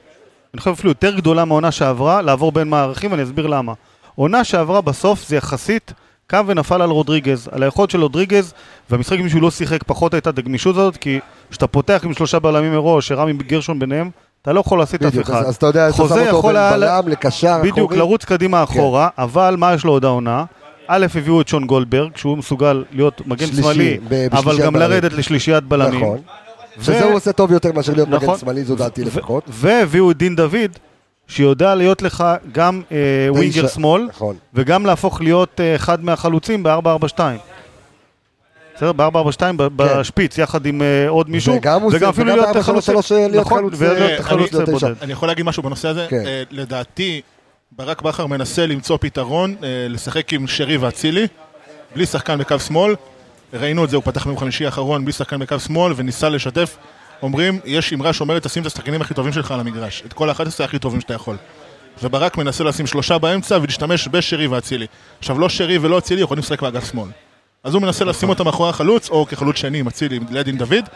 אני חושב אפילו יותר גדולה מהעונה שעברה, לעבור בין מערכים, ואני אסביר למה. עונה שעברה בסוף זה יחסית קם ונפל על רודריגז, על היכולת של רודריגז, והמשחק אם שהוא לא שיחק פחות הייתה את הגמישות הזאת, כי כשאתה פותח עם שלושה בלמים מראש, שרמי גרשון ביניהם, אתה לא יכול להסיט אף בדיוק, אחד. אז אז אתה יודע, אתה שם אותו בין בלם לקשר בדיוק, אחורי. לרוץ קדימה אחורה, אבל מה יש לו עוד העונה? א', הביאו את שון גולדברג, שהוא מסוגל להיות מגן שלישי, שמאלי, אבל גם בלמים. לרדת לשלישיית בלמים. נכון. ו- שזה הוא עושה טוב יותר מאשר להיות מגן נכון. שמאלי, זו דעתי ו- לפחות. והביאו את דין דוד, שיודע להיות לך גם אה, ווינגר שמאל, נכון. וגם להפוך להיות אה, אחד מהחלוצים ב-442. בסדר? ב-442 ב- בשפיץ, יחד עם אה, עוד מישהו, וגם הוא וגם אפילו להיות ב-433 חלוץ, להיות נכון, חלוץ, ולהיות אה, חלוץ אני- יכול להגיד משהו בנושא הזה? כן. אה, לדעתי, ברק בכר מנסה למצוא פתרון, אה, לשחק עם שרי ואצילי, בלי שחקן בקו שמאל. ראינו את זה, הוא פתח ביום חמישי האחרון בלי שחקן בקו שמאל, וניסה לשתף. אומרים, יש אמרה שאומרת, תשים את השחקנים הכי טובים שלך על המגרש. את כל ה-11 הכי טובים שאתה יכול. וברק מנסה לשים שלושה באמצע ולהשתמש בשרי ואצילי. עכשיו, לא שרי ולא אצילי יכולים לשחק באגף שמאל. אז הוא מנסה לשים אותם מאחורי החלוץ, או כחלוץ שני עם אצילי ליד עם דוד,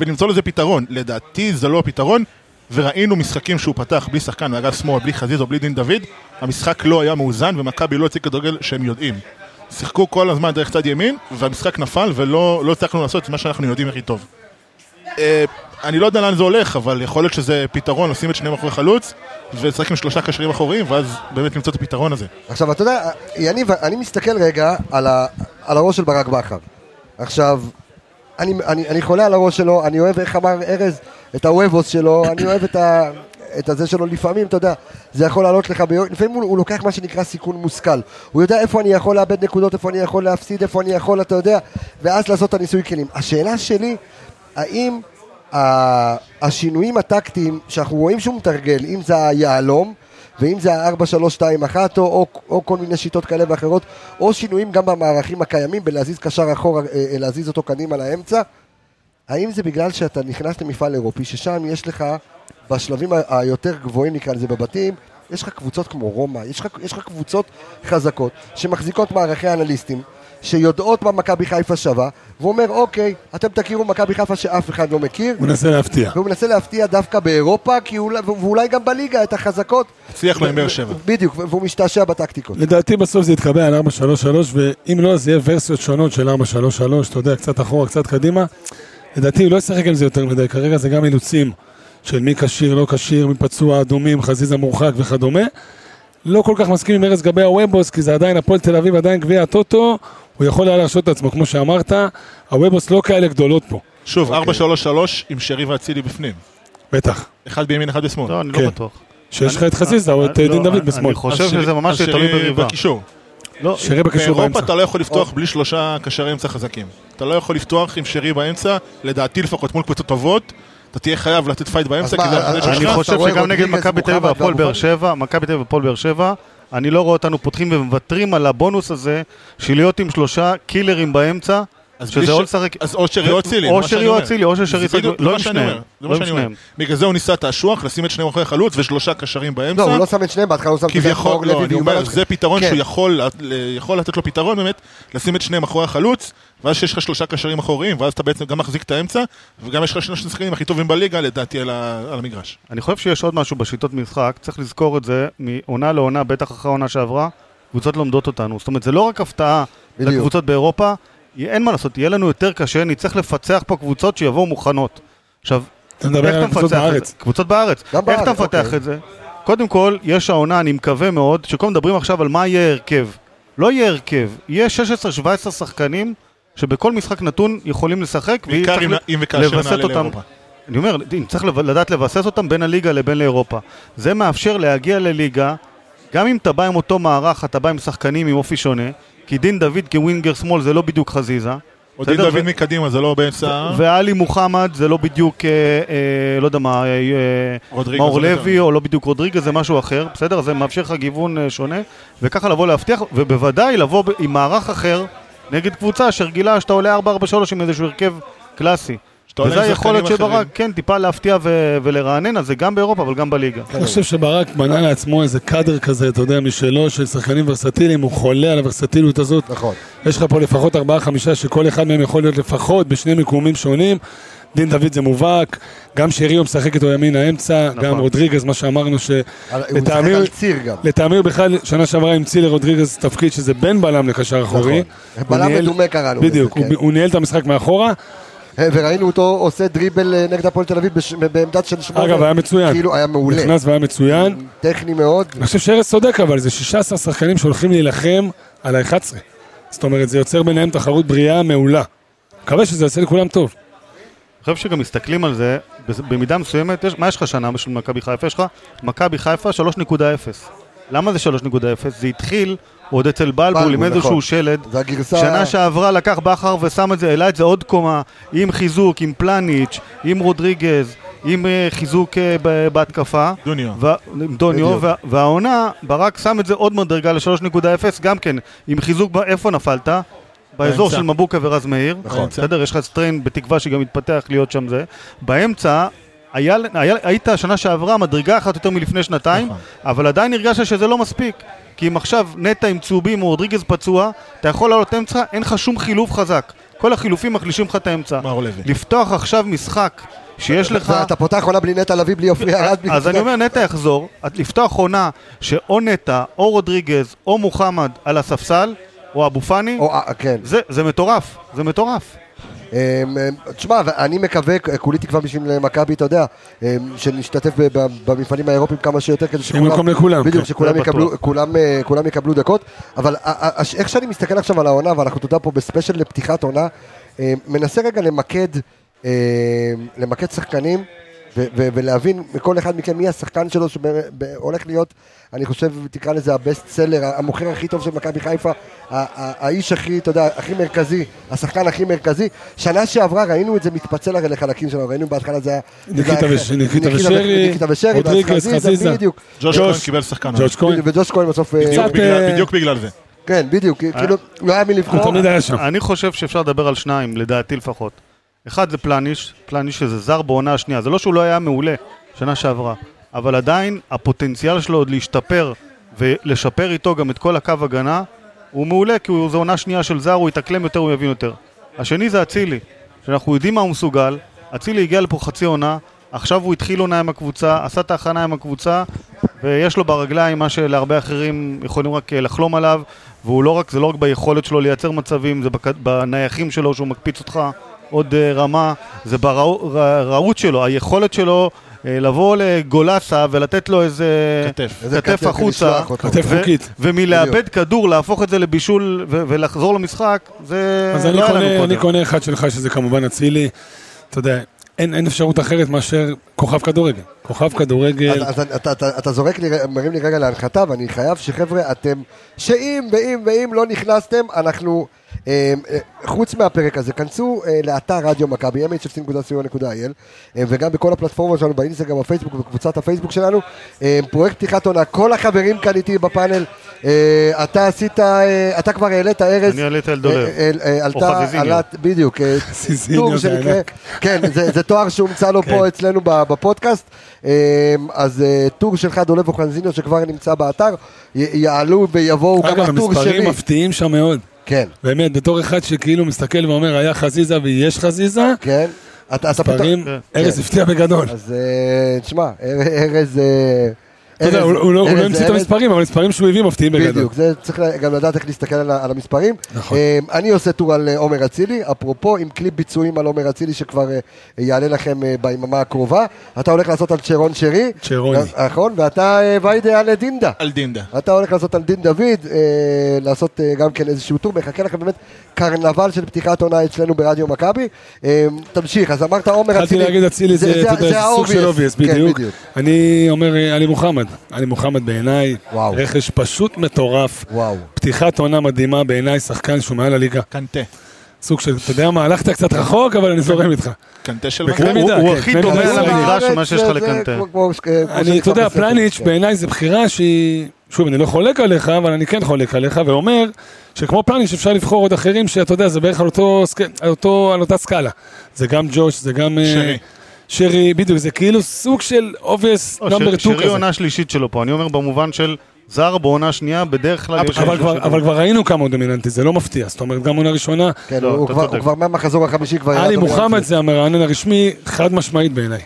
ולמצוא לזה פתרון. לדעתי זה לא הפתרון, וראינו משחקים שהוא פתח בלי שחקן מאגף שמאל, בלי חזיז או בלי דין דוד, המשחק לא היה מאוזן, ומכבי לא הציג כדורגל שהם יודעים. שיחקו כל הזמן דרך צד ימין, והמשחק נפל, ולא לא הצלחנו לעשות את מה שאנחנו יודעים הכי טוב. אה, אני לא יודע לאן זה הולך, אבל יכול להיות שזה פתרון, לשים את שניהם מאחורי חלוץ, ולשחק עם שלושה קשרים אחוריים, ואז באמת למצוא את הפתרון הזה. עכשיו, אתה יודע, יניב, אני מסתכל רגע על, ה, על הראש של ברק בכר. עכשיו, אני, אני, אני חולה על הראש שלו, אני אוהב, איך אמר ארז, את הוובוס שלו, אני אוהב את, ה, את הזה שלו, לפעמים, אתה יודע, זה יכול לעלות לך, ביום, לפעמים הוא, הוא לוקח מה שנקרא סיכון מושכל. הוא יודע איפה אני יכול לאבד נקודות, איפה אני יכול להפסיד, איפה אני יכול, אתה יודע, ואז לעשות את הניסוי כלים. השאלה שלי, האם השינויים הטקטיים שאנחנו רואים שהוא מתרגל, אם זה היהלום, ואם זה ה-4-3-2-1 או, או, או כל מיני שיטות כאלה ואחרות, או שינויים גם במערכים הקיימים, בלהזיז קשר אחורה, אה, אה, להזיז אותו קדימה לאמצע, האם זה בגלל שאתה נכנס למפעל אירופי, ששם יש לך, בשלבים היותר גבוהים נקרא לזה בבתים, יש לך קבוצות כמו רומא, יש לך, יש לך קבוצות חזקות, שמחזיקות מערכי אנליסטים, שיודעות מה מכבי חיפה שווה, והוא אומר, אוקיי, אתם תכירו מכבי חיפה שאף אחד לא מכיר, הוא מנסה להפתיע. והוא מנסה להפתיע דווקא באירופה, אולי, ואולי גם בליגה, את החזקות. הצליח לו עם באר שבע. בדיוק, והוא משתעשע בטקטיקות. לדעתי בסוף זה יתקבע על 4-3-3, ואם לא, זה יהיה ורסיות שונות של 4-3-3, אתה יודע, קצת אחורה, קצת קדימה. לדעתי הוא לא ישחק על זה יותר מדי, כרגע זה גם אילוצים של מי כשיר, לא כשיר, מי פצוע, אדומים, חזיזה מורחק וכדומה. לא כל כך מסכים עם ארז גבי הוובוס, כי זה עדיין הפועל תל אביב, עדיין גביע הטוטו, הוא יכול היה להרשות את עצמו, כמו שאמרת, הוובוס לא כאלה גדולות פה, שוב, אוקיי. 4-3-3 עם שרי ואצילי בפנים. בטח. אחד בימין, אחד בשמאל. לא, אני כן. לא בטוח. שיש לך את חזיזה או את לא, דין דוד בשמאל. אני חושב שזה ממש תלוי בריבה. בקישור. לא, שרי בקישור באירופה באמצע. אתה לא יכול לפתוח בלי שלושה קשרי אמצע חזקים. אתה לא יכול לפתוח עם שרי באמצע, לדעתי לפחות מול קבוצות טובות, אתה תהיה חייב לתת fight באמצע, כי זה המחנה שלך. אני חושב שגם נגד מכבי תל אביב והפועל באר שבע, מכבי תל אביב והפועל באר שבע, אני לא רואה אותנו פותחים ומוותרים על הבונוס הזה של להיות עם שלושה קילרים באמצע, אז שזה או לשחק... אז או שרי או אצילי. או שרי או. אצילי, או ששרי ישחק- לא עם שניהם. אומר, זה לא מה שאני אומר. בגלל זה הוא ניסה את האשוח, לשים את שניהם אחרי חלוץ ושלושה קשרים באמצע. לא, הוא לא שם את שניהם, בהתחלה הוא שם את כביכול, אור לא, לוי אני אומר. זה פתרון כן. שהוא יכול, לתת לו פתרון באמת, לשים את שניהם אחורי החלוץ, ואז שיש לך שלושה קשרים אחוריים, ואז אתה בעצם גם מחזיק את האמצע, וגם יש לך שני השחקנים הכי טובים בליגה, לדעתי, על המגרש. אני חושב שיש עוד משהו בשיטות משחק, צריך לזכור את זה מעונה לעונה, בטח אחרי העונה שעברה, קבוצות לומדות אותנו. זאת אומרת, זה לא רק הפתעה. לקבוצות באירופה, אין מה לעשות, יהיה לנו יותר קשה, נצטרך לפצח פה קבוצות שיבואו מוכנות. עכשיו, אתה מדבר איך על את בארץ. זה? קבוצות בארץ. גם איך אתה מפתח אוקיי. את זה? קודם כל, יש העונה, אני מקווה מאוד, שכל מדברים עכשיו על מה יהיה הרכב. לא יהיה הרכב, יהיה 16-17 שחקנים שבכל משחק נתון יכולים לשחק, בעיקר צריך אם- וכאשר לווסת נעלה. לאירופה. אני אומר, אם צריך לדעת לבסס אותם בין הליגה לבין לאירופה. זה מאפשר להגיע לליגה, גם אם אתה בא עם אותו מערך, אתה בא עם שחקנים עם אופי שונה, כי דין דוד כווינגר שמאל זה לא בדיוק חזיזה. או דין? דוד ו- מקדימה, זה לא באמצע... ואלי מוחמד זה לא בדיוק, אה, אה, לא יודע מה, אה, אה, מאור לוי או לא בדיוק רודריגז, זה משהו אחר, בסדר? זה מאפשר לך גיוון אה, שונה, וככה לבוא להבטיח, ובוודאי לבוא עם מערך אחר נגד קבוצה שרגילה שאתה עולה 4-4-3 עם איזשהו הרכב קלאסי. וזה היכולת של ברק. כן, טיפה להפתיע ו- ולרענן, אז זה גם באירופה אבל גם בליגה. אני חושב שברק בנה לעצמו איזה קאדר כזה, אתה יודע, משלו, של שחקנים ורסטיליים, הוא חולה על הוורסטיליות הזאת. נכון. יש לך פה לפחות ארבעה, חמישה, שכל אחד מהם יכול להיות לפחות בשני מיקומים שונים. דין דוד זה מובהק, גם שריו משחק איתו ימין האמצע, נכון. גם רודריגז, מה שאמרנו, ש... הוא לטעמי- על ציר גם. לטעמי הוא בכלל, שנה שעברה המציא לרודריגז תפקיד שזה בין בלם לקשר אחורי. נכון. הוא בלם מדומה קראנו בדיוק, כן. הוא- הוא ניהל את המשחק מאחורה. וראינו אותו עושה דריבל אה, נגד הפועל תל אביב בש- בעמדת של שמונה. אגב, היה מצוין. כאילו היה מעולה. נכנס והיה מצוין. טכני מאוד. אני חושב שארז צודק, אבל זה 16 שחקנים שהולכים להילחם על ה-11. זאת אומרת, זה יוצר ביניהם תחרות בריאה מעולה. מקווה שזה יעשה לכולם טוב. אני חושב שגם מסתכלים על זה, במידה מסוימת, יש, מה יש לך שנה בשביל מכבי חיפה? יש לך מכבי חיפה 3.0. למה זה 3.0? זה התחיל עוד אצל בלבול עם איזשהו נכון. שלד. זה הגרסה... שנה שעברה לקח בכר ושם את זה, העלה את זה עוד קומה, עם חיזוק, עם פלניץ', עם רודריגז, עם אה, חיזוק אה, בהתקפה. דוניו. ו- עם דוניו. וה- והעונה, ברק שם את זה עוד מדרגה ל-3.0, גם כן, עם חיזוק, ב- איפה נפלת? באזור באמצע. של מבוקה ורז מאיר, נכון. בסדר? יש לך סטריין בתקווה שגם יתפתח להיות שם זה. באמצע, היה, היה, היית שנה שעברה מדרגה אחת יותר מלפני שנתיים, נכון. אבל עדיין הרגשת שזה לא מספיק. כי אם עכשיו נטע עם צהובים או רודריגז פצוע, אתה יכול לעלות אמצע, אין לך שום חילוף חזק. כל החילופים מחלישים לך את האמצע. מאור לוי. לפתוח עכשיו משחק שיש לך... ואתה פותח עונה בלי נטע לביא, בלי עופרי ארד. בלי- אז אני אומר, נטע יחזור, את- לפתוח עונה שאו נטע, או רודריגז, או מוחמד על הספסל, או אבו פאני, אה, כן. זה, זה מטורף, זה מטורף. אמ, אמ, תשמע, אני מקווה, כולי תקווה בשביל מכבי, אתה יודע, אמ, שנשתתף במפעלים האירופיים כמה שיותר, כדי שיהיה מקום לכולם. בדיוק, כן. שכולם יקבלו. כולם, אה, כולם יקבלו דקות, אבל איך שאני מסתכל עכשיו על העונה, ואנחנו, אתה יודע, פה בספיישל לפתיחת עונה, מנסה רגע למקד, למקד שחקנים, ולהבין מכל אחד מכם מי השחקן שלו שהולך להיות, אני חושב, תקרא לזה הבסט סלר, המוכר הכי טוב של מכבי חיפה, ה- ה- האיש הכי, אתה יודע, הכי מרכזי, השחקן הכי מרכזי. שנה שעברה ראינו את זה מתפצל הרי לחלקים שלנו, ראינו בהתחלה זה היה... ניקיטה ושרי, ניקיטה ושרי, ואז רודריגז, חזיזה. בדיוק. ג'וש ג'וש. כהן קיבל שחקן. ג'ורג' כהן. וג'וש כהן בסוף, אה, בדיוק קצת, בגלל- אה, בדיוק בגלל זה. כן, בדיוק, כאילו, לא היה מי הוא לבחור. תמיד היה שם. אני חושב שאפשר לדבר על שניים, לדעתי לפחות. אחד זה פלניש, פלניש שזה זר בעונה השנייה, זה לא שהוא לא היה מעולה שנה שעברה, אבל עדיין הפוטנציאל שלו עוד להשתפר ולשפר איתו גם את כל הקו הגנה, הוא מעולה כי הוא- זו עונה שנייה של זר, הוא יתאקלם יותר, הוא יבין יותר. השני זה אצילי, שאנחנו יודעים מה הוא מסוגל, אצילי הגיע לפה חצי עונה, עכשיו הוא התחיל עונה עם הקבוצה, עשה את ההכנה עם הקבוצה, ויש לו ברגליים מה שלהרבה אחרים יכולים רק אה, לחלום עליו, והוא לא רק, זה לא רק ביכולת שלו לייצר מצבים, זה בנייחים שלו שהוא מקפיץ אותך עוד אה, רמה, זה ברעות שלו, היכולת שלו אה, לבוא לגולסה ולתת לו איזה כתף. איזה כתף כתף החוצה. כתף ו- חוקית. ומלאבד כדור, להפוך את זה לבישול ו- ולחזור למשחק, זה אז אני לא לנו קונה- אני. קונה אחד שלך, שזה כמובן אצילי. אתה יודע, אין אין אפשרות אחרת מאשר כוכב כדורגל. כוכב כדורגל. אז, אז אתה, אתה, אתה זורק לי, מרים לי רגע להנחתה, ואני חייב שחבר'ה, אתם, שאם ואם ואם לא נכנסתם, אנחנו, חוץ מהפרק הזה, כנסו אה, לאתר רדיו מכבי, mhfc.co.il, אה, וגם בכל הפלטפורמות שלנו, באינסטגרם, בפייסבוק, בקבוצת הפייסבוק שלנו. אה, פרויקט פתיחת עונה, כל החברים כאן איתי בפאנל, אה, אתה עשית, אה, אתה כבר העלית ארז. אני העליתי על. אה, אה, אה, עלתה, חזיזיניו. עלת, בדיוק, אה, חזיזיניו טור זה ענק. כן, זה, זה תואר שהומצא לו כן. פה אצלנו בפודקאסט. אמ, אז אה, טור שלך, דולב אוחנזינו, שכבר נמצא באתר, יעלו ויבואו גם אגב, הטור המספרים שלי. מפתיעים שם מאוד. כן, באמת, בתור אחד שכאילו מסתכל ואומר, היה חזיזה ויש חזיזה, כן. אתה, אתה פתאום... כן. ארז כן. הפתיע בגדול. אז אה, תשמע, אר- ארז... אתה יודע, הוא לא ארז לא המציא את. המספרים, אבל המספרים שהוא הביא מפתיעים בגדול. בדיוק, זה צריך גם לדעת איך להסתכל על המספרים. נכון. אה, אני עושה טור על אה, עומר אצילי, אפרופו עם קליפ ביצועים על עומר אצילי שכבר אה, יעלה לכם ביממה הקרובה. אתה הולך לעשות על צ'רון שרי. צ'רוני. נכון, ואתה ויידה על דין דוד. על דין דוד. אתה הולך לעשות על דין דוד, לעשות גם כן איזשהו טור, מחכה לכם באמת קרנבל של פתיחת עונה אצלנו ברדיו מכבי. תמשיך, אז אמרת עומר התחלתי אצילי. להגיד אצילי זה, סוג של. obvious, כן, בדיוק. אני אומר עלי מוחמד. עלי מוחמד בעיניי, וואו. רכש פשוט מטורף. וואו. פתיחת עונה מדהימה בעיניי, שחקן שהוא מעל הליגה. קנטה. סוג של, אתה יודע מה, הלכת קצת רחוק, אבל אני זורם איתך. קנטה של בקנה מידה, הוא כן, הכי דומה מידה על ישראלי. המגרש בארץ מה שיש לך לקנטה. אני, אתה יודע, פלניץ' כן. בעיניי זה בחירה שהיא... שוב, אני לא חולק עליך, אבל אני כן חולק עליך, ואומר שכמו פלניץ' אפשר לבחור עוד אחרים, שאתה יודע, זה בערך על, אותה סקאלה. זה גם ג'וש, זה גם... אה, שרי. שרי, בדיוק, זה כאילו סוג של obvious לא, number ש- 2 שרי כזה. עונה שלישית שלו פה, אני אומר במובן של זר בעונה שנייה, בדרך כלל יש... אבל כבר, שלו. אבל כבר ראינו כמה הוא דומיננטי, זה לא מפתיע. זאת אומרת, גם עונה ראשונה, כן, לא, הוא כבר- מהמחזור החמישי כבר... עלי מוחמד. זה המרענן הרשמי, חד משמעית בעיניי.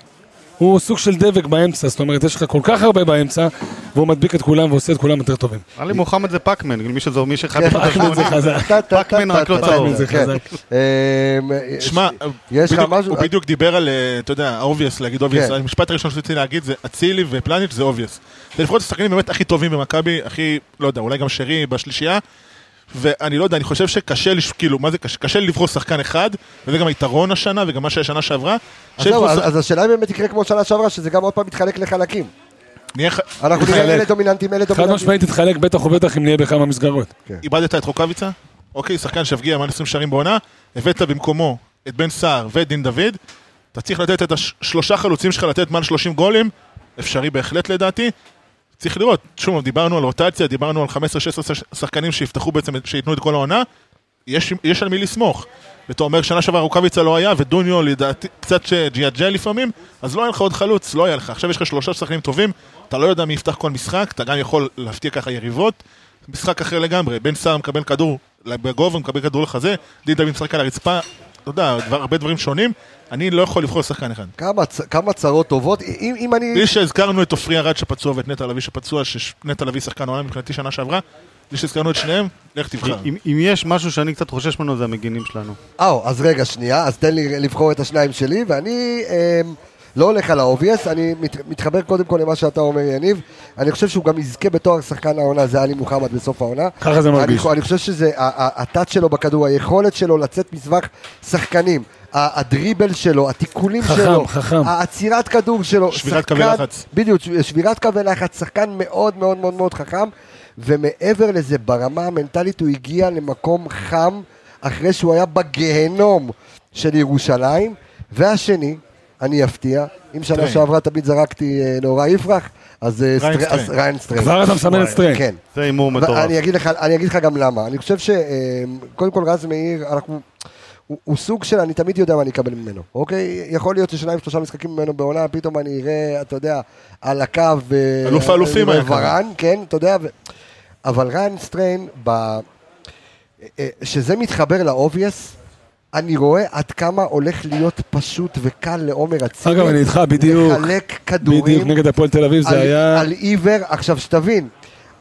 הוא סוג של דבק באמצע, זאת אומרת, יש לך כל כך הרבה באמצע, והוא מדביק את כולם ועושה את כולם יותר טובים. עלי מוחמד זה פאקמן, מי שזו, מי כן, אחד פאקמן זה חזק. פאקמן רק לא צהוב. כן. אה, שמע? הוא בדיוק דיבר על, אה, אתה יודע, obvious, להגיד obvious. כן. המשפט הראשון שרציתי להגיד זה אצילי ופלניץ' זה obvious. זה לפחות השחקנים באמת הכי טובים במכבי, הכי, לא יודע, אולי גם שרי בשלישייה. ואני לא יודע, אני חושב שקשה, לש- כאילו, מה זה קשה? קשה לבחור שחקן אחד, וזה גם היתרון השנה, וגם מה שהיה שנה שעברה. אז זהו, פה אז השאלה אם באמת יקרה כמו שנה שעברה, שזה גם עוד פעם מתחלק לחלקים. נהיה ח- אנחנו נראה מתחלק. אלה דומיננטים, אלה חד דומיננטים. משמעית תתחלק בטח ובטח אם נהיה בכמה מסגרות. איבדת את רוקאביצה, אוקיי, שחקן שהפגיע מעל 20 שערים בעונה, הבאת במקומו את בן סער ואת דין דוד, אתה צריך לתת את השלושה חלוצים שלך לתת מעל 30 גולים, אפשרי בהחלט לדעתי. צריך לראות, שוב, דיברנו על רוטציה, דיברנו על 15-16 שחקנים שיפתחו בעצם, שייתנו את כל העונה, יש, יש על מי לסמוך. ואתה אומר, שנה שעברה רוקאביצה לא היה, ודוניו לדעתי קצת ג'יאג'ה לפעמים, אז לא היה לך עוד חלוץ, לא היה לך. עכשיו יש לך שלושה שחקנים טובים, אתה לא יודע מי יפתח כל משחק, אתה גם יכול להפתיע ככה יריבות. משחק אחר לגמרי, בן סער מקבל כדור בגובה, מקבל כדור לחזה, דין דוד משחק על הרצפה, אתה יודע, דבר, הרבה דברים שונים, אני לא יכול לבחור שחקן אחד. כמה כמה צרות טובות, אם אם אני... בלי שהזכרנו את עופרי ארד שפצוע ואת נטע לביא שפצוע, שנטע לביא שחקן העונה מבחינתי שנה שעברה, בלי שהזכרנו את שניהם, לך תבחר. אם, אם יש משהו שאני קצת חושש ממנו זה המגינים שלנו. אה, אז רגע, שנייה, אז תן לי לבחור את השניים שלי, ואני אמ, לא הולך על ה-obvious, אני מת, מתחבר קודם כל למה שאתה אומר, יניב. אני חושב שהוא גם יזכה בתואר שחקן העונה, זה עלי מוחמד בסוף העונה. ככה זה מרגיש. אני, אני חושב שזה, הטאט שלו בכדור, היכולת שלו לצאת מסבך שחקנים, הדריבל שלו, התיקולים חכם, שלו, חכם. העצירת כדור שלו, שבירת קווי לחץ. בדיוק, שבירת קווי לחץ, שחקן מאוד מאוד מאוד מאוד חכם, ומעבר לזה, ברמה המנטלית הוא הגיע למקום חם, אחרי שהוא היה בגיהנום של ירושלים, והשני, אני אפתיע, אם שנה. שעברה תמיד זרקתי אה, נורא יפרח, אז אה, ריין סטר- סטריין. כבר אתה מסמן את סטריין. כן. זה הימור מטורף. אני אגיד לך גם למה. אני חושב שקודם כל רז מאיר, אנחנו... הוא, הוא סוג של, אני תמיד יודע מה אני אקבל ממנו, אוקיי? יכול להיות ששניים שלושה משחקים ממנו בעונה, פתאום אני אראה, אתה יודע, על הקו... ו- אלוף האלופים היה. ורן, כן, אתה יודע, ו... אבל ריין סטריין, ב... אה, שזה מתחבר ל obvious, אני רואה עד כמה הולך להיות פשוט וקל לעומר אצילי. אגב, אני איתך, בדיוק. לחלק כדורים. בדיוק, נגד הפועל תל אביב על, זה היה... על עיוור, עכשיו שתבין,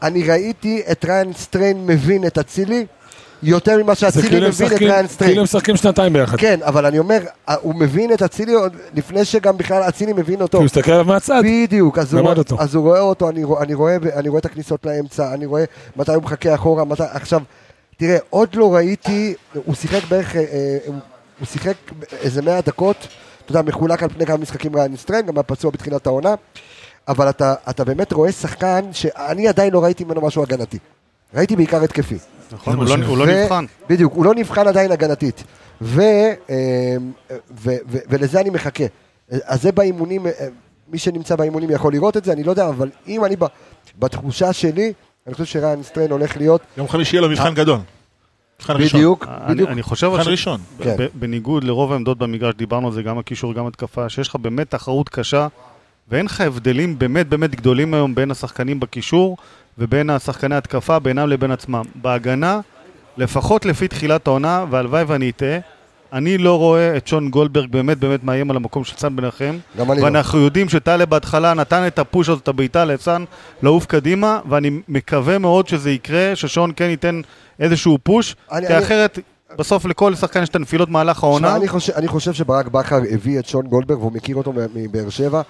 אני ראיתי את ריין סטריין מבין את אצילי יותר ממה שאצילי כאילו מבין את ריין סטריין. כאילו הם משחקים שנתיים ביחד. כן, אבל אני אומר, הוא מבין את אצילי עוד לפני שגם בכלל אצילי מבין אותו. כי הוא מסתכל עליו מהצד. בדיוק, אז הוא, אותו. אז הוא רואה אותו, אני, אני, רואה, אני רואה את הכניסות לאמצע, אני רואה מתי הוא מחכה אחורה, מתי, עכשיו, תראה, עוד לא ראיתי, הוא שיחק בערך, אה, אה, הוא, שיחק איזה 100 דקות, אתה יודע, מחולק על פני כמה משחקים ריין סטריין, גם היה פצוע בתחילת העונה, אבל אתה, אתה באמת רואה שחקן שאני עדיין לא ראיתי ממנו משהו הגנתי. ראיתי בעיקר התקפי. נכון, הוא לא- הוא לא נבחן. בדיוק, הוא לא נבחן עדיין הגנתית. ו, אה, ו, ו, ולזה אני מחכה. אז זה באימונים, אה, מי שנמצא באימונים יכול לראות את זה, אני לא יודע, אבל אם אני בתחושה שלי, אני חושב שריין סטריין הולך להיות, יום חמישי יהיה לו מבחן גדול. מבחן ראשון. בדיוק, בדיוק, אני חושב מבחן ראשון. כן. בניגוד לרוב העמדות במגרש, דיברנו על זה, גם הקישור, גם התקפה, שיש לך באמת תחרות קשה, ואין לך הבדלים באמת באמת גדולים היום בין השחקנים בקישור ובין השחקני התקפה, בינם לבין עצמם. בהגנה, לפחות לפי תחילת העונה, והלוואי ואני אטעה, אני לא רואה את שון גולדברג באמת באמת מאיים על המקום של סאן מנחם. גם אני לא. ואנחנו יודעים שטלב בהתחלה נתן את הפוש הזאת, את הבעיטה לסאן, לעוף קדימה, ואני מקווה מאוד שזה יקרה, ששון כן ייתן איזשהו פוש, אני- כי אני- אחרת, בסוף לכל שחקן יש את הנפילות מהלך העונה. שמע, אני חושב, אני חושב שברק בכר הביא את שון גולדברג, והוא מכיר אותו מבאר שבע.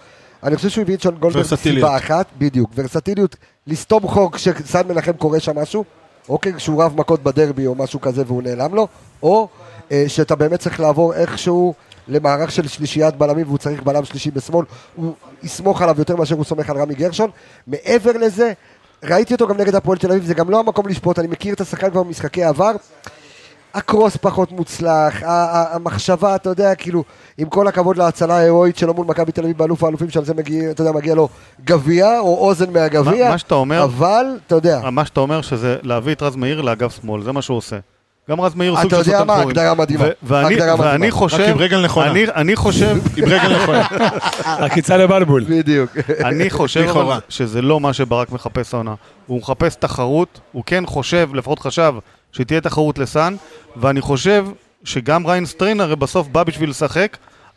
אני חושב שהוא הביא את שון גולדברג. מסיבה אחת, בדיוק, ורסטיליות, לסתום חור כשסן מנחם קורה שם משהו, אוקיי, כשהוא רב מכות בדרבי או משהו כזה והוא נעלם לו, או אה, שאתה באמת צריך לעבור איכשהו למערך של שלישיית בלמים והוא צריך בלם שלישי בשמאל, הוא יסמוך עליו יותר מאשר הוא סומך על רמי גרשון. מעבר לזה, ראיתי אותו גם נגד הפועל תל אביב, זה גם לא המקום לשפוט, אני מכיר את השחקן כבר במשחקי עבר. הקרוס פחות מוצלח, המחשבה, אתה יודע, כאילו, עם כל הכבוד להצלה ההירואית שלו מול מכבי תל אביב באלוף האלופים, שעל זה מגיע, אתה יודע, מגיע לו גביע, או אוזן מהגביע, מה- מה שאתה אומר- אבל, אתה יודע, מה שאתה אומר שזה להביא את רז מאיר לאגף שמאל, זה מה שהוא עושה. גם רז מאיר אתה סוג של יודע סותם מה, חורים. הגדרה מדהימה. ואני- הגדרה מדהימה. ואני רק חושב... עם רגל נכונה. אני- אני חושב... עם רגל נכונה. [LAUGHS] עקיצה לבלבול. בדיוק. אני חושב שזה לא מה שברק מחפש העונה. הוא מחפש תחרות, הוא כן חושב, לפחות חשב, שתהיה תחרות לסאן, ואני חושב שגם ריין סטריין הרי בסוף בא בשביל לשחק,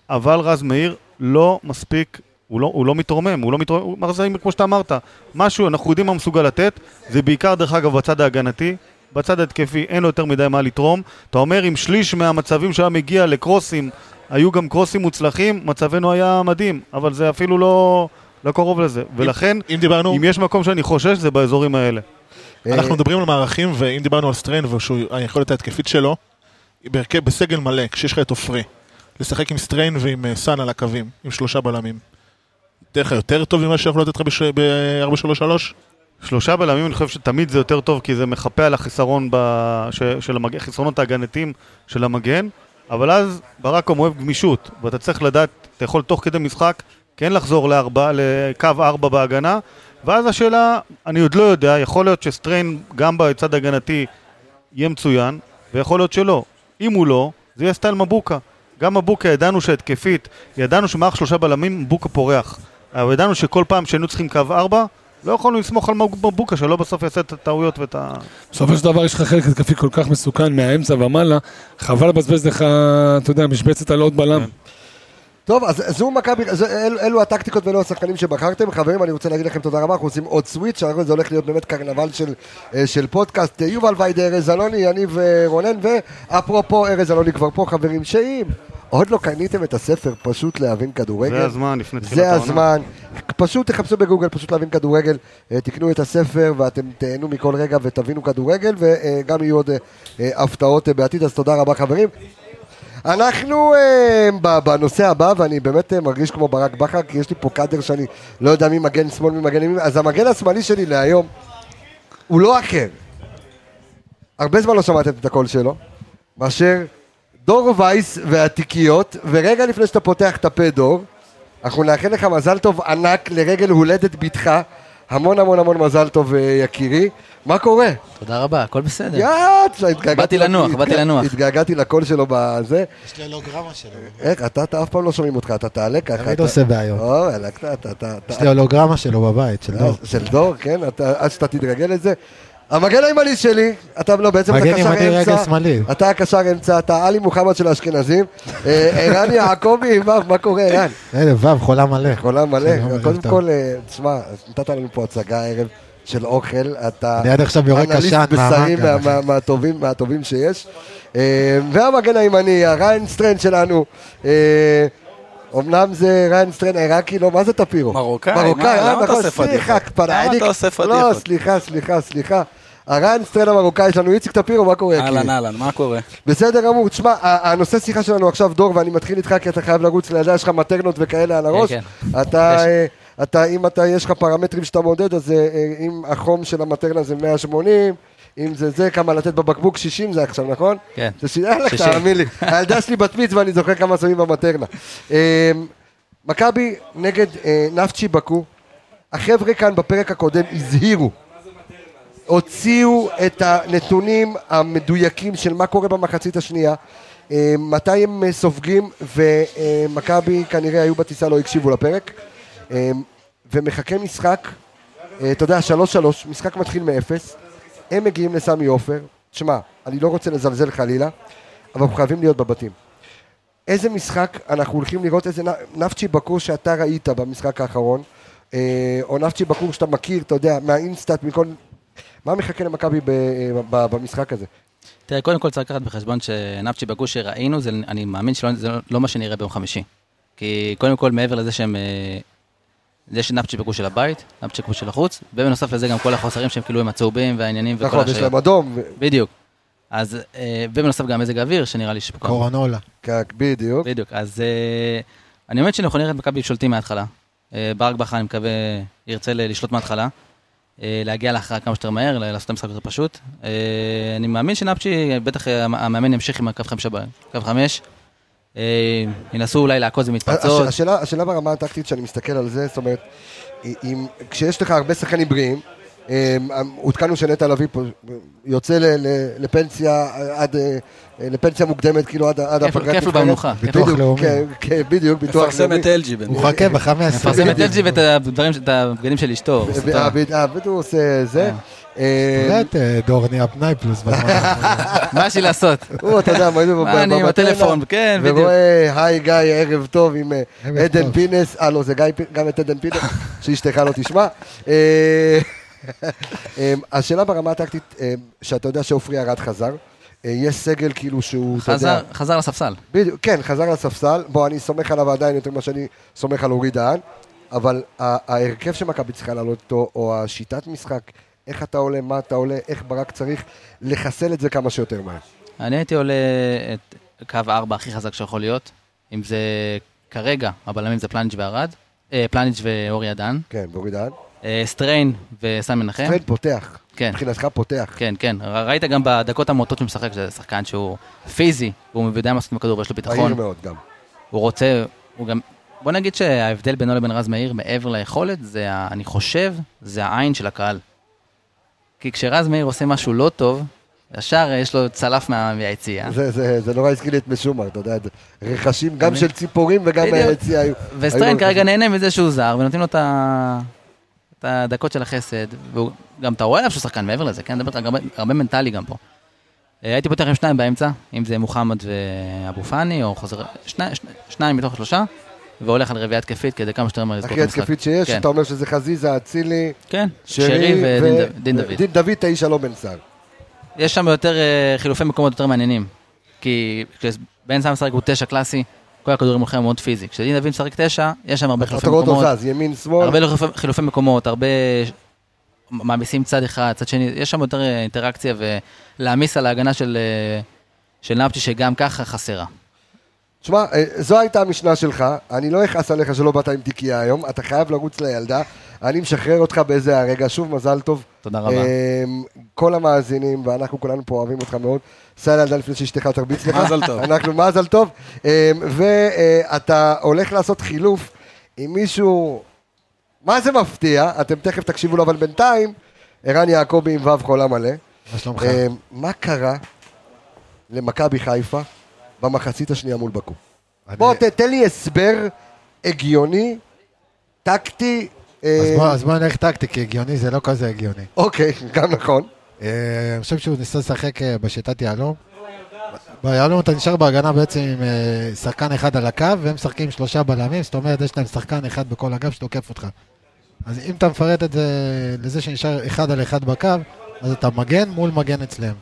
אבל רז מאיר לא מספיק, הוא לא, הוא לא מתרומם, הוא לא מתרומם, הוא מר זעימר כמו שאתה אמרת, משהו, אנחנו יודעים מה מסוגל לתת, זה בעיקר דרך אגב בצד ההגנתי, בצד ההתקפי אין לו יותר מדי מה לתרום, אתה אומר אם שליש מהמצבים שהיה מגיע לקרוסים, היו גם קרוסים מוצלחים, מצבנו היה מדהים, אבל זה אפילו לא, לא קרוב לזה, ולכן, אם דיברנו, אם יש מקום שאני חושש זה באזורים האלה. אנחנו אה, מדברים על מערכים, ואם דיברנו על סטריין והיכולת ההתקפית שלו, בהרכב- בסגל מלא, כשיש לך את עופרי, לשחק עם סטריין ועם אה, סאן על הקווים, עם שלושה בלמים. ייתן לך יותר טוב ממה שיכול לתת לך ב-4-3-3? שלושה בלמים, אני חושב שתמיד זה יותר טוב, כי זה מחפה על החיסרון ב... ש... של המג... החסרונות ההגנתיים של המגן, אבל אז ברקום אוהב גמישות, ואתה צריך לדעת, אתה יכול תוך כדי משחק כן לחזור לארבע, לקו ארבע בהגנה, ואז השאלה, אני עוד לא יודע, יכול להיות שסטריין גם בצד ההגנתי יהיה מצוין, ויכול להיות שלא. אם הוא לא, זה יהיה סטייל מבוקה. גם מבוקה ידענו שהתקפית, ידענו שמערך שלושה בלמים מבוקה פורח. אבל ידענו שכל פעם שהיינו צריכים קו ארבע, לא יכולנו לסמוך על מבוקה, שלא בסוף יעשה את הטעויות ואת ה... בסופו של דבר יש לך חלק התקפי כל כך מסוכן מהאמצע ומעלה, חבל לבזבז לך, אתה יודע, משבצת על עוד בלם. כן. טוב, אז זו מכבי, אל- אלו הטקטיקות ואלו השחקנים שבחרתם. חברים, אני רוצה להגיד לכם תודה רבה, אנחנו עושים עוד סוויץ', אנחנו- זה הולך להיות באמת קרנבל של, אה, של פודקאסט. אה, יובל ויידה, ארז אלוני, יניב אה, רונן, ואפרופו ארז אלוני כבר פה, חברים, שאם עוד לא קניתם את הספר פשוט להבין כדורגל, זה הזמן לפני תחילת זה העונה. הזמן. פשוט תחפשו בגוגל, פשוט להבין כדורגל, תקנו את הספר ואתם תהנו מכל רגע ותבינו כדורגל, וגם יהיו עוד הפתעות בעתיד, אז תודה רבה חברים. אנחנו אה, בנושא הבא, ואני באמת אה, מרגיש כמו ברק בכר, כי יש לי פה קאדר שאני לא יודע מי מגן שמאל, מי מגן ימין, אז המגן השמאלי שלי להיום הוא לא אחר. הרבה זמן לא שמעתם את הקול שלו, מאשר דור וייס והתיקיות, ורגע לפני שאתה פותח את הפה דור, אנחנו נאחל לך מזל טוב ענק לרגל הולדת בתך, המון המון המון מזל טוב אה, יקירי, מה קורה? תודה רבה, הכל בסדר. יאט, התגעגעתי באתי לנוח, באתי לנוח. התגעגעתי לקול שלו בזה. יש לי הולוגרמה שלו. איך, אתה, אתה אף פעם לא שומעים אותך, אתה תעלה ככה. תמיד אתה- עושה בעיות. או, וואלה, אתה, אתה, אתה, יש לי הולוגרמה שלו בבית, של אה, דור. של דור, כן, אתה, עד שאתה תתרגל לזה. המגן הימני שלי, אתה לא, בעצם אתה מגן קשר ימני רגל אמצע, שמאלי. אתה הקשר אמצע, אתה עלי מוחמד של האשכנזים, אה, ערן יעקבי, מה מה קורה ערן? הנה, ו' חולה מלא. חולה מלא, ערב קודם. כל, אה, תשמע, נתת לנו פה הצגה הערב של אוכל, אתה אני עד עכשיו יורק אנליסט עשן בשרים מהמנגל, מה- מה- מהטובים- מהטובים שיש. אה, והמגן הימני, הריין סטרן שלנו, אה, אמנם זה ריין סטרן עיראקי, לא, מה זה טפירו? מרוקאי, מרוקאי, מה, אה, למה אתה נכון, עושה פדיחות? סליחה, כפרה, למה אני- אתה עושה לא, פדיחות? סליחה, סליחה, סליחה. הריין סטרן המרוקאי שלנו, איציק טפירו, מה קורה? אהלן? אהלן, מה קורה? בסדר גמור, תשמע, ה- הנושא שיחה שלנו עכשיו, דור, ואני מתחיל איתך כי אתה חייב לרוץ לידיה, יש לך מטרנות וכאלה על הראש. כן. אתה, יש. אה, אתה, אם אתה, יש לך פרמטרים שאתה מודד, אז אה, אה, אם החום של המטרנה זה 180, אם זה זה, כמה לתת בבקבוק, 60 זה עכשיו, נכון? כן. זה ש... יאללה, 60. תאמין לי. הילדה שלי בת מצווה, אני זוכר כמה שמים במטרנה. אה, מכבי נגד אה, נפצ'י בקו, החבר'ה כאן בפרק הקודם הזהירו. הוציאו את הנתונים המדויקים של מה קורה במחצית השנייה, אה, מתי הם סופגים, ומכבי כנראה היו בטיסה, לא הקשיבו לפרק, ומחכה משחק, אה, אתה יודע, שלוש שלוש, משחק מתחיל מאפס, הם מגיעים לסמי עופר, תשמע, אני לא רוצה לזלזל חלילה, אבל אנחנו חייבים להיות בבתים. איזה משחק אנחנו הולכים לראות, איזה נפצ'י בקור שאתה ראית במשחק האחרון, אה, או נפצ'י בקור שאתה מכיר, אתה יודע, מהאינסטאט, מכל... מה מחכה למכבי ב- במשחק הזה? תראה, קודם כל צריך לקחת בחשבון שנפצ'י בגוש שראינו, זה, אני מאמין שזה לא, לא מה שנראה ביום חמישי. כי קודם כל, מעבר לזה שהם... אה, יש נפצ'י בגוש של הבית, נפצ'י בגוש של החוץ, ובנוסף לזה גם כל החוסרים שהם כאילו עם הצהובים והעניינים וכל נכון, יש. להם אדום. בדיוק. אז, אה, ובנוסף גם מזג האוויר, שנראה לי שפה... קורונולה. כן, בדיוק. בדיוק, אז אה, אני אומר שאנחנו נראה את מכבי שולטים מההתחלה. אה, ברק בכר, אני מקווה, ירצה לשלוט מההתחלה. להגיע להכרעה כמה שיותר מהר, לעשות את המשחק יותר פשוט. אני מאמין שנפצ'י, בטח המ- המאמן ימשיך עם הקו חמש, הבא- קו חמש. אה, ינסו אולי לעקוז במתפרצות. הש- השאלה, השאלה ברמה הטקטית שאני מסתכל על זה, זאת אומרת, אם, כשיש לך הרבה שחקנים בריאים, עודכנו שנטע לביא פה יוצא ל, ל, לפנסיה עד, אה, לפנסיה מוקדמת, כאילו עד, הפגרת כיף לו נבחרת. במנוחה. בדיוק, ביטוח לאומי. כן, כן, בדיוק, ביטוח מפרסם לאומי. את אלג'י. הוא מחכה בחמש עשרה. מפרסם את אלג'י ואת הבגדים של אשתו. אה, אה, בדיוק הוא עושה זה. אה, תראה את אה, דורני הפנאי פלוס בזמן. [LAUGHS] מה יש לי לעשות? [LAUGHS] הוא, אתה יודע, בו מה, אני עם הטלפון, כן, בדיוק. ורואה, היי גיא, ערב טוב עם אה, עדן. פינס, אה לא, זה גיא, גם את עדן פינס, [LAUGHS] שאשתך לא תשמע. אה, אה, השאלה ברמה הטקטית, שאתה יודע שעופרי ארד חזר, יש סגל כאילו שהוא, אתה יודע, חזר, לספסל. בדיוק, כן, חזר לספסל, בוא, אני סומך עליו עדיין יותר ממה שאני סומך על אורי דהן, אבל ההרכב שמכבי צריכה לעלות איתו, או השיטת משחק, איך אתה עולה, מה אתה עולה, איך ברק צריך לחסל את זה כמה שיותר מהר. אני הייתי עולה את קו 4 הכי חזק שיכול להיות. אם זה כרגע, הבלמים זה פלניץ' וארד. אה, פלניץ' ואורי דהן. כן, ואורי דהן. אה, סטריין וסן מנחם. פרד פותח, כן. מבחינתך פותח. כן, כן. ראית גם בדקות המועטות שהוא משחק, שזה שחקן שהוא פיזי, והוא יודע מה לעשות עם הכדור ויש לו ביטחון. מהיר מאוד גם. הוא רוצה, הוא גם... בוא נגיד שההבדל בינו לבין רז מאיר, מעבר ליכולת, זה, אני חושב, זה העין של הקהל. כי כשרז מאיר עושה משהו לא טוב, ישר יש לו צלף מה- מהיציאה. זה, זה, זה נורא הזכיר לי את משומר, אתה יודע, רכשים גם של ציפורים וגם. מהיציאה היו. וסטריין כרגע. נהנה מזה שהוא זר, ונותנים לו את ה- את הדקות של החסד, וגם אתה רואה עליו שהוא שחקן מעבר לזה, כן? אני מדבר הרבה- הרבה מנטלי גם פה. אה, הייתי פותח עם שניים באמצע, אם זה מוחמד ואבו פאני, או חוזר, שני- שני- שניים מתוך שלושה, והולך על רביעייה התקפית כדי כמה שיותר מהר לסגור את הכי. התקפית שיש, כן. אתה אומר שזה חזיזה, אצילי, כן, שרי ודין דוד- דין דוד. דין דוד, תשע לא בן סער. יש שם יותר אה, חילופי מקומות יותר מעניינים. כי כשבן סם משחק הוא תשע קלאסי, כל הכדורים הולכים מאוד פיזי. כשדין דוד משחק תשע, יש שם הרבה חילופי אתה רואה מקומות. אותו זז, ימין, שמאל. הרבה חילופי, מקומות, הרבה מעמיסים צד אחד, צד שני, יש שם יותר אה, אינטראקציה ולהעמיס על ההגנה של, אה, של נפצ'י שגם ככה חסרה. תשמע, אה, זו הייתה המשנה שלך, אני לא אכעס עליך שלא באת עם תיקייה היום, אתה חייב לרוץ לילדה, אני משחרר אותך באיזה הרגע, שוב מזל טוב. תודה רבה. אה, כל המאזינים, ואנחנו כולנו פה אוהבים אותך מאוד. סע לילדה לפני שאשתך תרביץ לך. מזל טוב. אנחנו מזל טוב. אה, ואתה הולך לעשות חילוף עם מישהו, מה זה מפתיע, אתם תכף תקשיבו לו, אבל בינתיים, ערן יעקבי עם ו' חולה מלא. מה שלומך? אה, מה קרה למכבי חיפה במחצית השנייה מול בקו? אני- בוא תן לי הסבר הגיוני, טקטי. אה, אז בוא- אז בוא נלך טקטי, כי הגיוני זה לא כזה הגיוני. אוקיי, [LAUGHS] גם נכון. אה, אני חושב שהוא ניסה לשחק אה, בשיטת יהלום. ביהלום אתה נשאר בהגנה בעצם עם אה, שחקן אחד על הקו, והם משחקים שלושה בלמים, זאת אומרת יש להם שחקן אחד בכל אגף שתוקף אותך. אז אם אתה מפרט את זה לזה שנשאר אחד על אחד בקו, אז אתה מגן מול מגן אצלם.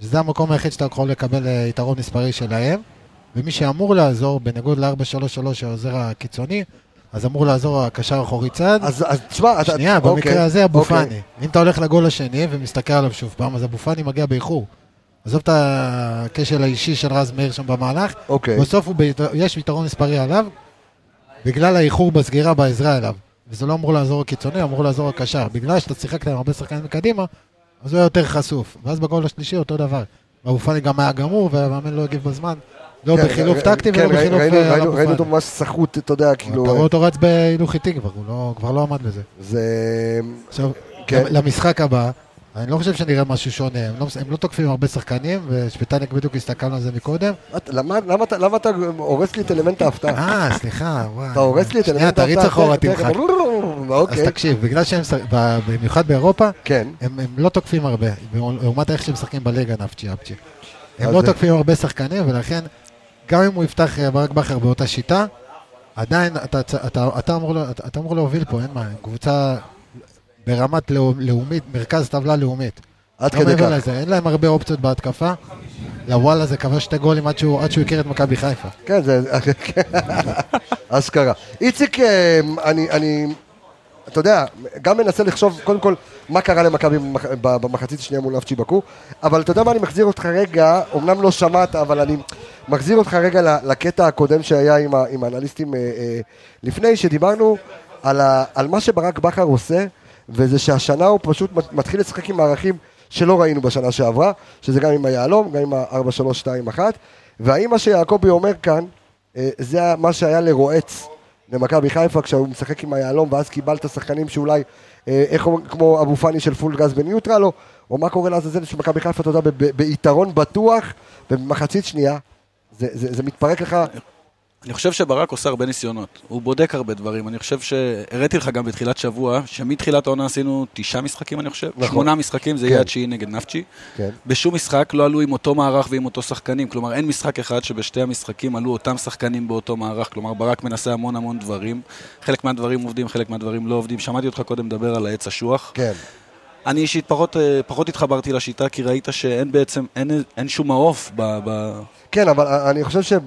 שזה המקום היחיד שאתה יכול לקבל אה, יתרון מספרי שלהם, ומי שאמור לעזור, בניגוד ל-4-3-3 העוזר הקיצוני, אז אמור לעזור הקשר האחורי צד. אז אז תשמע, אתה... שנייה, אוקיי, במקרה הזה אבו אוקיי. פאני. אם אתה הולך לגול השני ומסתכל עליו שוב פעם, אז אבו פאני מגיע באיחור. עזוב את הכשל האישי של רז מאיר שם במהלך, אוקיי. בסוף ביתר... יש יתרון מספרי עליו, בגלל האיחור בסגירה בעזרה אליו. וזה לא אמור לעזור הקיצוני, אמור לעזור הקשר. בגלל שאתה שיחקת עם הרבה שחקנים מקדימה, אז הוא היה יותר חשוף. ואז בגול השלישי אותו דבר. אבו פאני גם היה גמור, והמאמן לא הגיב בזמן. לא כן, בחילוף ר- טקטי כן, ולא ראי- בחילוף ראינו- אה, על ראינו- אבו ראינו פאני. אותו ממש סחוט, אתה יודע, אתה כאילו... רואה אותו רץ בהילוך איטי כבר, הוא לא- כבר לא עמד בזה. זה... עכשיו, כן. למשחק הבא, אני לא חושב שנראה משהו שונה, הם לא, הם לא תוקפים הרבה שחקנים, ושפטניק בדיוק הסתכלנו על זה מקודם. את- למה למה אתה- למה אתה הורס לי את אלמנט ההפתעה? אה, סליחה, וואי. אתה הורס לי את שנייה, אלמנט ההפתעה. תריץ אחורה, תמחק. תכף, אז אוקיי. תקשיב, בגלל שהם, במיוחד באירופה, כן. הם הם לא תוקפים הרבה, לעומת איך שהם משחקים בליגה נפצ'י אפצ'י. הם לא תוקפים הרבה שחקנים, ולכן גם אם הוא יפתח אה, ברק בכר באותה שיטה, עדיין אתה, אתה, אתה, אתה, אמור, לה- אתה, אתה אמור להוביל פה, אין מה, קבוצה ברמת לאו- לאומית, מרכז טבלה לאומית. עד לא כדי כך. לזה, אין להם הרבה אופציות בהתקפה. לוואלה זה כבש שתי גולים עד שהוא, עד שהוא הכיר את מכבי חיפה. כן, זה... [LAUGHS] אשכרה. איציק, אה, אני, אני, אתה יודע, גם מנסה לחשוב, קודם כל, מה קרה למכבי במחצית השנייה מול נפצ'י בקו, אבל אתה יודע מה, אני מחזיר אותך רגע, אמנם לא שמעת, אבל אני מחזיר אותך רגע לקטע הקודם שהיה עם, האנליסטים אה, אה, לפני, שדיברנו על, ה, על מה שברק בכר עושה, וזה שהשנה הוא פשוט מת- מתחיל לשחק עם מערכים שלא ראינו בשנה שעברה, שזה גם עם היהלום, גם עם ה-4-3-2-1, והאם מה שיעקבי אומר כאן, אה, זה מה שהיה לרועץ למכבי חיפה כשהוא משחק עם היהלום ואז קיבלת שחקנים שאולי, אה, איך אומרים, כמו אבו פאני של פול גז בניוטרל, או, או מה קורה לעזאזל שמכבי חיפה, אתה יודע, ביתרון בטוח, ובמחצית שנייה, זה, זה, זה מתפרק לך, אני חושב שברק עושה הרבה ניסיונות, הוא בודק הרבה דברים, אני חושב שהראיתי לך גם בתחילת שבוע, שמתחילת העונה עשינו תשעה משחקים אני חושב, נכון. שמונה משחקים, זה כן. יהיה התשיעי נגד נפצ'י. כן. בשום משחק לא עלו עם אותו מערך ועם אותו שחקנים, כלומר אין משחק אחד שבשתי המשחקים עלו אותם שחקנים באותו מערך, כלומר ברק מנסה המון המון דברים, חלק מהדברים עובדים, חלק מהדברים לא עובדים, שמעתי אותך קודם מדבר על העץ אשוח. כן. אני אישית פחות, אה, פחות התחברתי לשיטה, כי ראית שאין בעצם, אין, אין שום מעוף ב... ב... כן, אבל אני חושב שאין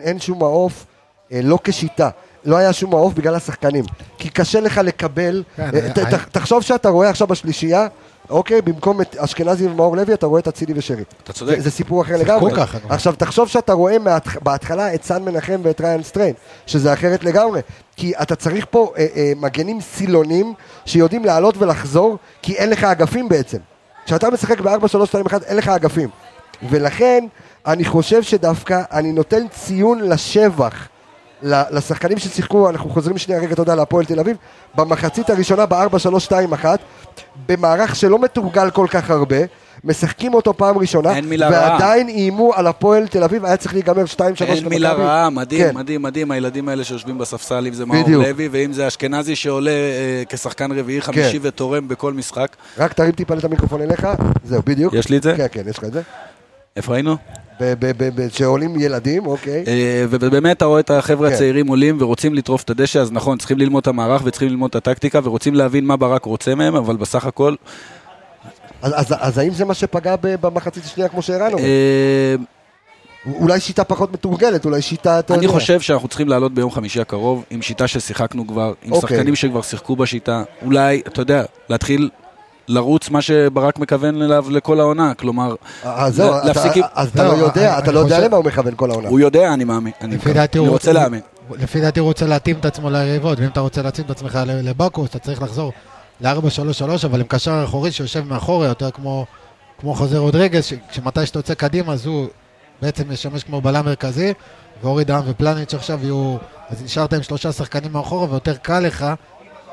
אין שום מעוף, אה, לא כשיטה. לא היה שום מעוף בגלל השחקנים. כי קשה לך לקבל... כן, אה, היה- ת- ת- תחשוב שאתה רואה עכשיו בשלישייה, אוקיי, במקום את אשכנזי ומאור לוי, אתה רואה את אצילי ושרי. אתה צודק. זה, זה סיפור אחר לגמרי. ככה. עכשיו, תחשוב שאתה רואה מהתח... בהתחלה את סן מנחם ואת ריין סטריין, שזה אחרת לגמרי. כי אתה צריך פה אה, אה, מגנים סילונים שיודעים לעלות ולחזור, כי אין לך אגפים בעצם. כשאתה משחק ב-4-3-2-1 אין לך אגפים. ולכן, אני חושב שדווקא אני נותן ציון לשבח לשחקנים ששיחקו, אנחנו חוזרים שנייה רגע, יודע, להפועל תל אביב, במחצית הראשונה ב-4-3-2-1, במערך שלא מתורגל כל כך הרבה, משחקים אותו פעם ראשונה. ועדיין איימו על הפועל תל אביב, היה צריך להיגמר 2-3 אין מילה רעה, מדהים, כן. מדהים, מדהים, הילדים האלה שיושבים בספסל, אם זה מאור. לוי, ואם זה אשכנזי שעולה אה, כשחקן רביעי, חמישי כן. ותורם בכל משחק. רק תרים טיפה את המיקרופון אליך, זהו, בדיוק. יש לי את זה? כן, כן, יש לך את זה. איפה היינו? שעולים ילדים, אוקיי. אה, ובאמת אתה רואה את החבר'ה כן. הצעירים עולים ורוצים לטרוף את הדשא, אז נכון, צריכים ללמוד את המערך וצריכים ללמוד את הטקטיקה ורוצים להבין מה ברק רוצה מהם, אבל בסך הכל... אז- האם זה מה שפגע במחצית השנייה כמו שערן אומר? אה, אולי שיטה פחות מתורגלת, אולי שיטה, אני. חושב שאנחנו צריכים לעלות ביום חמישי הקרוב עם שיטה ששיחקנו כבר, עם אוקיי. שחקנים שכבר שיחקו בשיטה. אולי, אתה יודע, להתחיל לרוץ מה שברק מכוון אליו לכל העונה, כלומר, אז זהו, אתה- להפסיק עם... אז אתה לא יודע, אתה לא יודע למה הוא מכוון כל העונה. הוא יודע, אני מאמין. אני לפי דעתי אני הוא רוצה להאמין. לפי דעתי הוא רוצה להתאים את עצמו ליריבות, ואם אתה רוצה להתאים את עצמך ל- לבקוס, אתה צריך לחזור ל-4-3-3, אבל עם קשר אחורי שיושב מאחורה, יותר כמו, כמו חוזר רודריגז, ש- כשמתי שאתה יוצא קדימה, אז הוא בעצם ישמש כמו בלם מרכזי, ואורי דהן ופלניץ' עכשיו יהיו, אז נשארת עם שלושה שחקנים מאחורה, ויותר קל לך,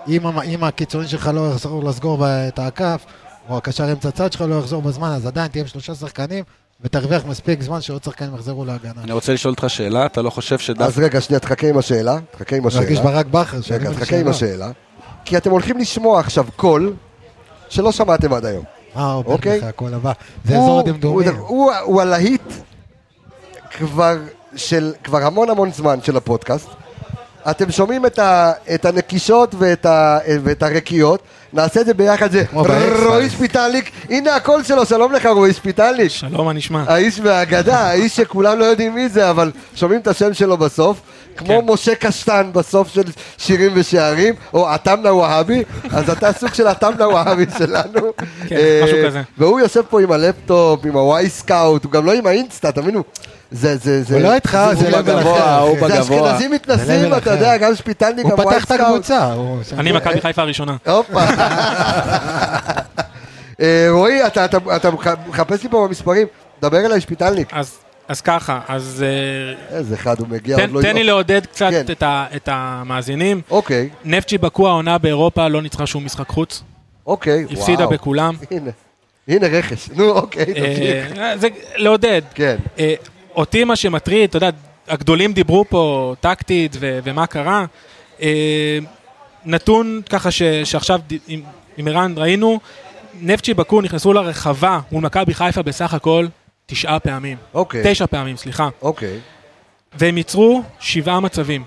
אם, אם הקיצוני שלך לא יחזור לסגור את האגף, או הקשר אמצע צד שלך לא יחזור בזמן, אז עדיין תהיה עם שלושה שחקנים, ותרוויח מספיק זמן שעוד שחקנים יחזרו להגנה. אני רוצה לשאול אותך שאלה, אתה לא חושב אז שדווקא... רגע, שנייה, תחכה עם השאלה. תחכה עם השאלה. מרגיש ברק בכר, רגע, תחכה עם. השאלה. כי אתם הולכים לשמוע עכשיו קול שלא שמעתם עד היום. אה, עובד אוקיי? לך, הכל הבא. זה אזור הדמדומים. הוא- להיט כבר המון המון זמן של הפודקאסט. אתם שומעים את, ה, את הנקישות ואת, ה, ואת הרקיעות, נעשה את זה ביחד, זה רועי. שפיטליק, הנה הקול שלו, שלום לך רועי שפיטליק. שלום, מה נשמע? האיש מהאגדה, האיש שכולם לא יודעים מי זה, אבל שומעים את השם שלו בסוף, כמו כן. משה קשטן בסוף של שירים ושערים, או עטמנה והבי, אז אתה סוג של עטמנה והבי שלנו. כן, אה, משהו כזה. והוא יושב פה עם הלפטופ, עם הוואי סקאוט, הוא גם לא עם האינסטה, תבינו. זה, זה, זה... הוא לא איתך, זה בגבוה, אחר, הוא אחי. זה בגבוה. אשכנזים מתנסים, אתה. יודע, גם שפיטלניק, הוא פתח את. הקבוצה. הוא- אני מכבי חיפה הראשונה. הופה. אה, רועי, אתה- אתה אתה מח- מחפש לי פה במספרים, דבר אליי שפיטלניק. אז, אז ככה, אז אה, איזה אחד הוא מגיע, תן, עוד לא... תן לי לעודד קצת כן. את, ה, את המאזינים. אוקיי, נפצ'י בקו העונה באירופה לא ניצחה שום משחק חוץ. אוקיי, הפסידה וואו. בכולם. הנה, הנה רכש. נו, אוקיי, תמשיך. אה, זה לעודד. כן. אותי מה שמטריד, אתה יודע, הגדולים דיברו פה טקטית ו- ומה קרה. אה, נתון ככה ש- שעכשיו ד- עם- עם ערן ראינו, נפצ'י בקו נכנסו לרחבה מול מכבי חיפה בסך הכל תשעה פעמים. אוקיי. תשע פעמים, סליחה. אוקיי. והם ייצרו שבעה מצבים.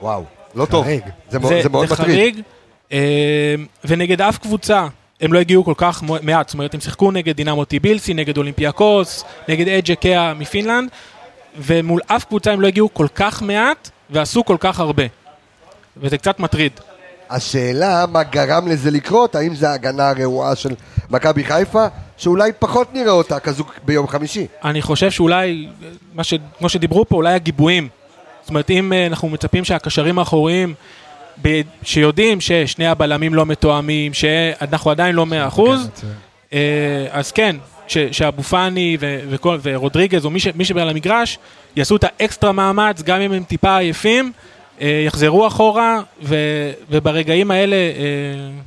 וואו, לא טוב. חריג. זה מאוד- זה מאוד זה מטריד. חריג, אה, ונגד אף קבוצה הם לא הגיעו כל כך מעט, זאת אומרת הם שיחקו נגד דינמו טיבילסי, נגד אולימפיאקוס, נגד אג'ה קאה מפינלנד, ומול אף קבוצה הם לא הגיעו כל כך מעט ועשו כל כך הרבה. וזה קצת מטריד. השאלה מה גרם לזה לקרות, האם זה ההגנה הרעועה של מכבי חיפה, שאולי פחות נראה אותה כזו ביום חמישי. אני חושב שאולי, ש... כמו שדיברו פה, אולי הגיבויים. זאת אומרת, אם אה, אנחנו מצפים שהקשרים האחוריים, ב... שיודעים ששני הבלמים לא מתואמים, שאנחנו עדיין לא מאה אחוז, אה, אז כן, ש... שאבו פאני. ורודריגז, או מי, ש... מי שבעל המגרש, יעשו את האקסטרה מאמץ, גם אם הם טיפה עייפים, אה, יחזרו אחורה, ו... וברגעים האלה אה,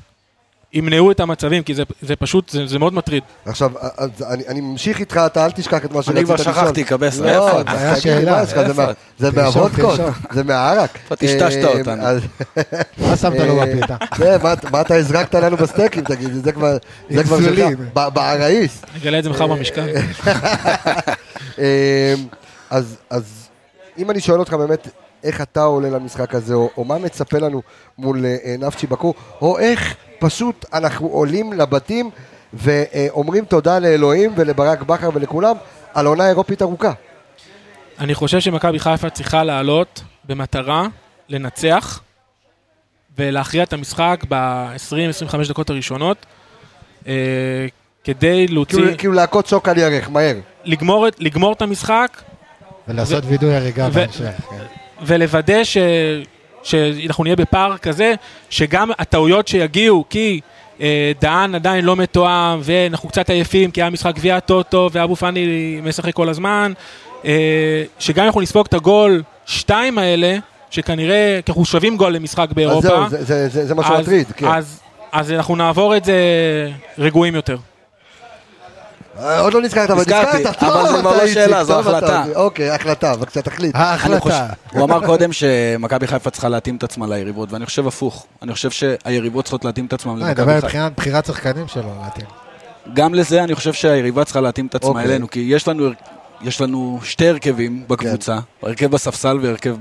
ימנעו את המצבים, כי זה, זה פשוט, זה, זה מאוד מטריד. עכשיו, אז אני, אני ממשיך איתך, אתה אל תשכח את מה שרצית אני לשאול. כבר שכחתי, קבסה, לא, איפה? אז היה שאלה. מה יש לך, זה? זה מהוודקות. זה מהערק. איפה טשטשת אה, אותנו? מה שמת לו אה, בפיתה? זה, מה- מה אתה הזרקת לנו בסטייקים, תגיד, זה כבר זה כבר שלך, אינסולין. ב- בעראיס. נגלה את זה מחר במשקל. [LAUGHS] אה, אז, אז אם אני שואל אותך באמת, איך אתה עולה למשחק הזה, או, או מה מצפה לנו מול אה, נפצ'י בקור, או איך פשוט אנחנו עולים לבתים ואומרים תודה לאלוהים ולברק בכר ולכולם על עונה אירופית ארוכה. אני חושב שמכבי חיפה צריכה לעלות במטרה לנצח ולהכריע את המשחק ב-20-25 דקות הראשונות אה, כדי להוציא, כאילו, כאילו להכות שוק על ירך, מהר. לגמור, לגמור את המשחק ולעשות וידוי הריגה ו- בהמשך. כן. ולוודא ש... שאנחנו נהיה בפער כזה, שגם הטעויות שיגיעו, כי אה, דהן עדיין לא מתואם, ואנחנו קצת עייפים, כי היה משחק גביע הטוטו, ואבו פאני משחק כל הזמן, אה, שגם אנחנו נספוג את הגול שתיים האלה, שכנראה, כי אנחנו שווים גול למשחק אז באירופה, זהו, זה, זה, זה, זה מה אז- שמטריד, כן. אז, אז אנחנו נעבור את זה רגועים יותר. אה, עוד לא נזכרת, אבל נזכרת, אבל זה כבר לא שאלה, זו החלטה. אוקיי, החלטה, בבקשה תחליט. אני חושב- הוא אמר קודם שמכבי חיפה צריכה להתאים את עצמה ליריבות, ואני חושב הפוך. אני חושב שהיריבות צריכות להתאים את לא, אני למכבי מדבר חיפה. מבחינת בחירת שחקנים שלו, להתאים. גם לזה אני חושב שהיריבה צריכה להתאים את עצמה אוקיי. אלינו, כי יש לנו, יש לנו שתי הרכבים בקבוצה, הרכב בספסל והרכב.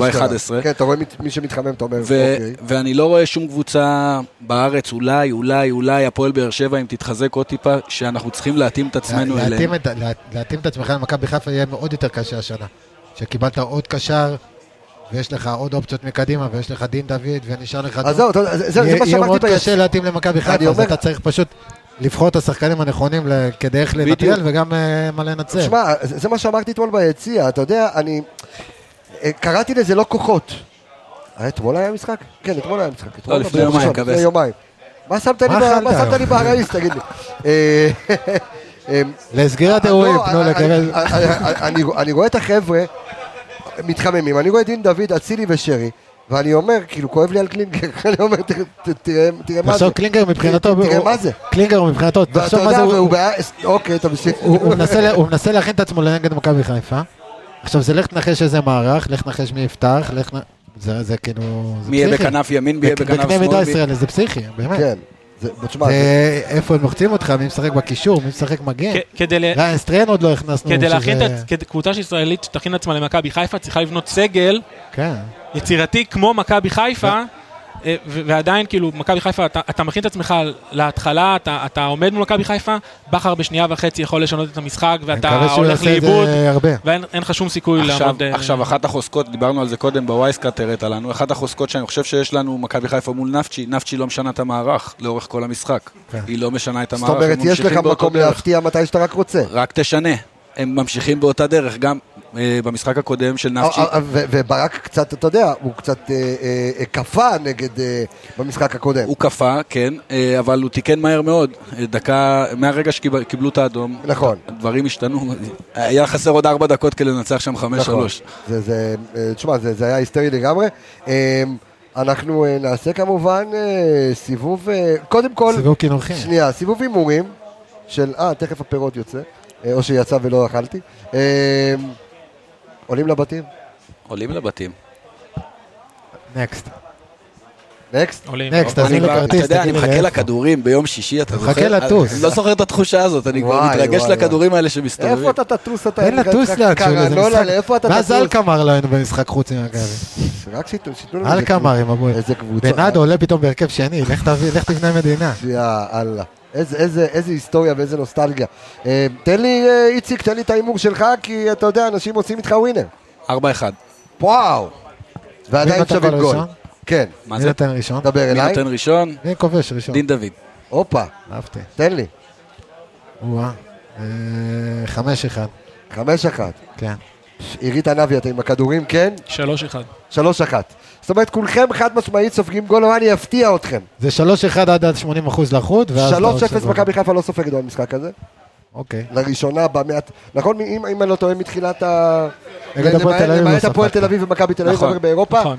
ב-11. כן, אתה רואה מי- שמתחמם, אתה אומר, ו- אוקיי. ואני לא רואה שום קבוצה בארץ, אולי, אולי, אולי הפועל באר שבע, אם תתחזק עוד טיפה, שאנחנו צריכים להתאים את עצמנו אליהם. להתאים את עצמך למכבי חיפה יהיה מאוד יותר קשה השנה. שקיבלת עוד קשר, ויש לך עוד אופציות מקדימה, ויש לך דין דוד, ונשאר לך... אז זהו, זה- זה- זה יהיה- מה יהיה שאמרתי מאוד ביציע. קשה להתאים למכבי חיפה, אז אומר- אתה צריך פשוט לבחור את השחקנים הנכונים כדי איך לנטרל בדיוק. וגם אה, מה לנצל. תשמע, זה זה מה שאמרתי אתמול ביציע, אתה יודע, אני... קראתי לזה לא כוחות. אה, אתמול היה משחק? כן, אתמול היה משחק. אתמול לפני יומיים. לפני יומיים. מה שמת לי מה ב- אכלת מה שמת היום? לי בעראיס, תגיד לי? לסגירת לא, אירועים, תנו אני- לקבל... אני- רואה את החבר'ה מתחממים, אני רואה את דין דוד, אצילי ושרי, ואני אומר, כאילו, כואב לי על קלינגר, [LAUGHS] אני אומר, תראה מה זה. תחשוב, קלינגר מבחינתו... תראה מה זה. קלינגר מבחינתו, ואתה תחשוב מה יודע, זה... הוא- והוא בעיה, אוקיי, תמשיך. הוא מנסה להכין את עצמו לנגד מכבי חיפה. עכשיו זה לך תנחש איזה מערך, לך תנחש מי יפתח, לך נ... זה זה כאילו... זה מי יהיה. בכנף ימין, מי יהיה בכנף בכנף שמאל, מידה מי- ישראלי, זה פסיכי, באמת. כן. זה, תשמע, זה איפה הם לוחצים אותך, מי משחק בקישור, מי משחק מגן. כדי ל- סטריין עוד לא הכנסנו. כדי שזה- להכין את קבוצה ישראלית שתכין עצמה למכבי חיפה צריכה לבנות סגל כן. יצירתי כמו מכבי חיפה, אה, ו- ועדיין כאילו מכבי חיפה, אתה, אתה מכין את עצמך להתחלה, אתה, אתה עומד מול מכבי חיפה, בכר בשנייה וחצי יכול לשנות את המשחק, ואתה הולך לאיבוד. ואין אין לך שום סיכוי עכשיו, לעמוד... אה, עכשיו, אחת החוזקות, דיברנו על זה קודם בווייסקאט, הראית לנו, אחת החוזקות שאני חושב שיש לנו, מכבי חיפה מול נפצ'י, נפצ'י לא משנה את המערך לאורך כל המשחק. כן. היא לא משנה את זאת המערך, אומרת, הם יש לך מקום. להפתיע מתי שאתה רק רוצה. רק תשנה. הם ממשיכים באותה דרך, גם אה, במשחק הקודם של נפצ'י. אה, אה, וברק קצת, אתה יודע, הוא קצת אה, אה, אה, קפא נגד, אה, במשחק הקודם. הוא קפא, כן, אה, אבל הוא תיקן מהר מאוד. אה, דקה, מהרגע שקיבלו את האדום, נכון. הדברים השתנו. היה חסר עוד ארבע דקות כדי לנצח שם חמש נכון. שלוש. זה, זה, אה, תשמע, זה, זה היה היסטרי לגמרי. אה, אנחנו אה, נעשה כמובן אה, סיבוב, אה, קודם כל, סיבוב קינוחים. שנייה, סיבוב הימורים של, אה, תכף הפירות יוצא, אה, או שיצא ולא אכלתי. עולים לבתים? עולים לבתים. נקסט. נקסט? עולים. נקסט, אני תזמין לי כרטיס, אתה יודע, אני מחכה. לכדורים ביום שישי, אתה מחכה זוכר? לטוס. אני לא זוכר את התחושה הזאת, אני כבר מתרגש לכדורים האלה שמסתובבים. איפה אתה תטוס? תן לטוס קרנולה, לזה לאיפה אתה משחק. מאז תטוס? אלקמר לא היינו במשחק חוץ ממכבי. רק שיתנו שיתנו לנו אלקמר עם אבוי. איזה קבוצה. בנאדו עולה פתאום בהרכב שני, לך תבנה מדינה. יא אללה. איזה, איזה, איזה היסטוריה ואיזה נוסטלגיה. אה, תן לי, אה, איציק, תן לי את ההימור שלך, כי אתה יודע, אנשים עושים איתך ווינר. 4-1. וואו. ועדיין מי שווים גול? כן. מה מי זה? נותן ראשון? דבר מי אליי. נותן ראשון? מי כובש ראשון? דין דוד. הופה, אהבתי. תן לי. וואה. אה, חמש אחד. חמש אחת. כן. עירית ענבי, אתם עם הכדורים, כן? שלוש אחד. שלוש אחת. זאת אומרת, כולכם חד משמעית סופגים גול, אבל אני אפתיע אתכם. זה שלוש אחד עד עד 80 אחוז לחוט, ואז... אתה שלוש עושה אפס גול. מכבי חיפה לא סופגת במשחק הזה. אוקיי. לראשונה במעט, נכון? אם אם אני לא טועה מתחילת ה... למעט הפועל. תל אביב ומכבי תל אביב, נכון, באירופה, נכון.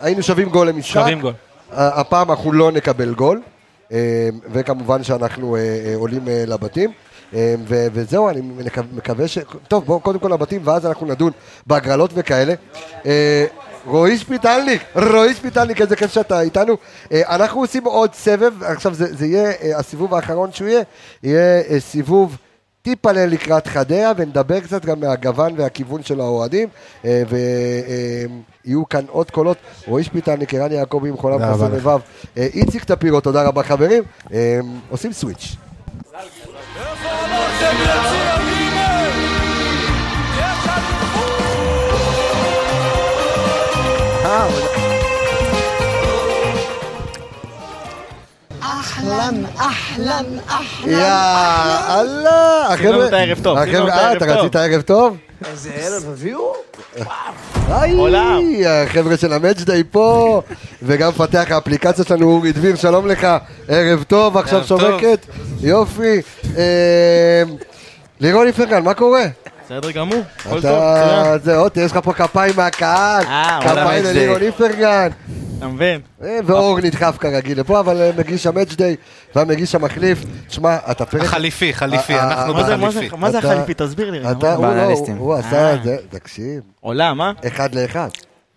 היינו שווים גול למשחק. שווים גול. הפעם אנחנו לא נקבל גול, אה, וכמובן שאנחנו אה, אה, עולים לבתים. ו- וזהו, אני מקו- מקווה ש... טוב, בואו קודם כל לבתים, ואז אנחנו נדון בהגרלות וכאלה. רועי שפיטלניק, רועי שפיטלניק, איזה כיף שאתה איתנו. אה, אנחנו עושים עוד סבב, עכשיו זה, זה יהיה אה, הסיבוב האחרון שהוא יהיה, יהיה אה, סיבוב טיפה לקראת חדרה, ונדבר קצת גם מהגוון והכיוון של האוהדים, ויהיו כאן עוד קולות. רועי שפיטלניק, ערן יעקבי, תודה רבה חסר. לבב, איציק טפירו, תודה רבה חברים. עושים סוויץ'. אהלן, אהלן, אהלן. יא אללה, החבר'ה, החבר'ה- אה, אתה. רצית ערב טוב? איזה ערב הביאו? היי, החבר'ה של המאצ'דיי פה, וגם מפתח האפליקציה שלנו, אורי דביר, שלום לך, ערב טוב, עכשיו. שובקת, יופי. אה, לירון איפרגן, מה קורה? בסדר גמור, הכל טוב, אתה, מצוין. זה עוד, יש לך פה כפיים מהקהל, אה, כפיים. ללירון איפרגן. אתה מבין? אה, ואור נדחף כרגיל לפה, אבל אה, מגיש המאצ'דיי והמגיש המחליף. תשמע, אתה פרק... החליפי, חליפי, אנחנו בחליפי. מה זה- החליפי? תסביר לי. אתה, הוא לא. הוא- עשה. את זה, תקשיב. עולם, אה? אחד לאחד.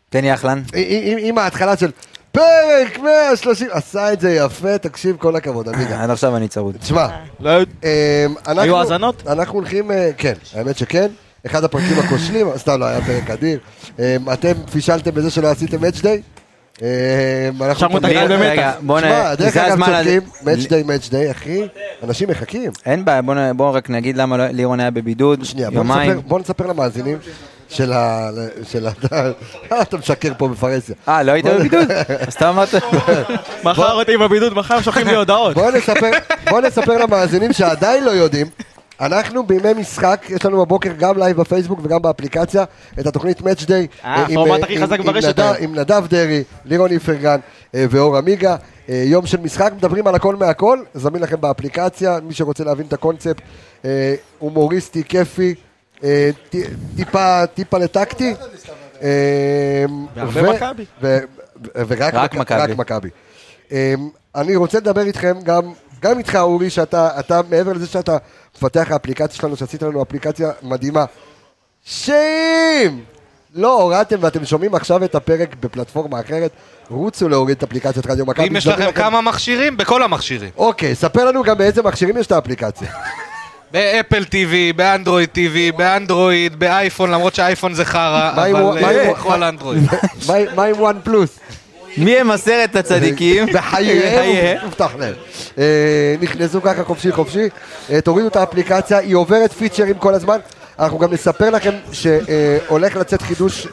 תן לי אחלן. עם ההתחלה של פרק 130, עשה את זה יפה, תקשיב, כל הכבוד, עמיגה. עד עכשיו אני צרוד. תשמע, לא יודע. אמ, אנחנו- היו האזנות? אנחנו הולכים, אה, כן, האמת שכן. אחד הפרקים הכושלים, סתם לא היה פרק אדיר. אמ, אתם פישלתם בזה שלא עשיתם מאץ' דיי. עכשיו מותר לי באמת. רגע, בוא נ... שמע, דרך זה אגב צודקים, מאץ' דיי, מאץ' דיי, אחי, אנשים מחכים. אין בעיה, בוא נ- בוא רק נגיד למה לא- לירון היה בבידוד, שנייה, יומיים. נספר- בוא נספר למאזינים של ה... של ה... אתה משקר פה בפרהסיה. אה, לא היית בבידוד? אז אתה אמרת... מחר אותי בבידוד, מחר שולחים לי הודעות. בוא נספר, למאזינים שעדיין לא יודעים, אנחנו בימי משחק, יש לנו בבוקר גם לייב בפייסבוק וגם באפליקציה את התוכנית Match Day. אה, הפורמט אה, הכי עם- חזק עם ברשת נדב- היום. עם נדב דרעי, לירון איפרגן אה, ואור עמיגה. אה, יום של משחק, מדברים על הכל מהכל, זמין לכם באפליקציה, מי שרוצה להבין את הקונספט, אה, הומוריסטי, כיפי, אה, טיפה, טיפה לטקטי. אה, והרבה מכבי. ורק רק מכ- מכבי. רק מכבי. אמ, אני רוצה לדבר איתכם גם, גם איתך אורי, שאתה, אתה, מעבר לזה שאתה מפתח האפליקציה שלנו, שעשית לנו אפליקציה מדהימה, שאם לא הורדתם ואתם שומעים עכשיו את הפרק בפלטפורמה אחרת, רוצו להוריד את אפליקציית רדיו מכבי. אם יש לכם כמה מכשירים, בכל המכשירים. אוקיי, ספר לנו גם באיזה מכשירים יש את האפליקציה. באפל TV, באנדרואיד TV, באנדרואיד, באייפון, למרות שאייפון זה חרא, אבל עם- אה, בכל אנדרואיד. [LAUGHS] מה- עם וואן פלוס? מי הם עשרת הצדיקים? [LAUGHS] [LAUGHS] בחייהם, הובטח להם. אה, נכנסו ככה חופשי חופשי, אה, תורידו את האפליקציה, היא עוברת פיצ'רים כל הזמן. אנחנו גם נספר לכם שהולך לצאת חידוש...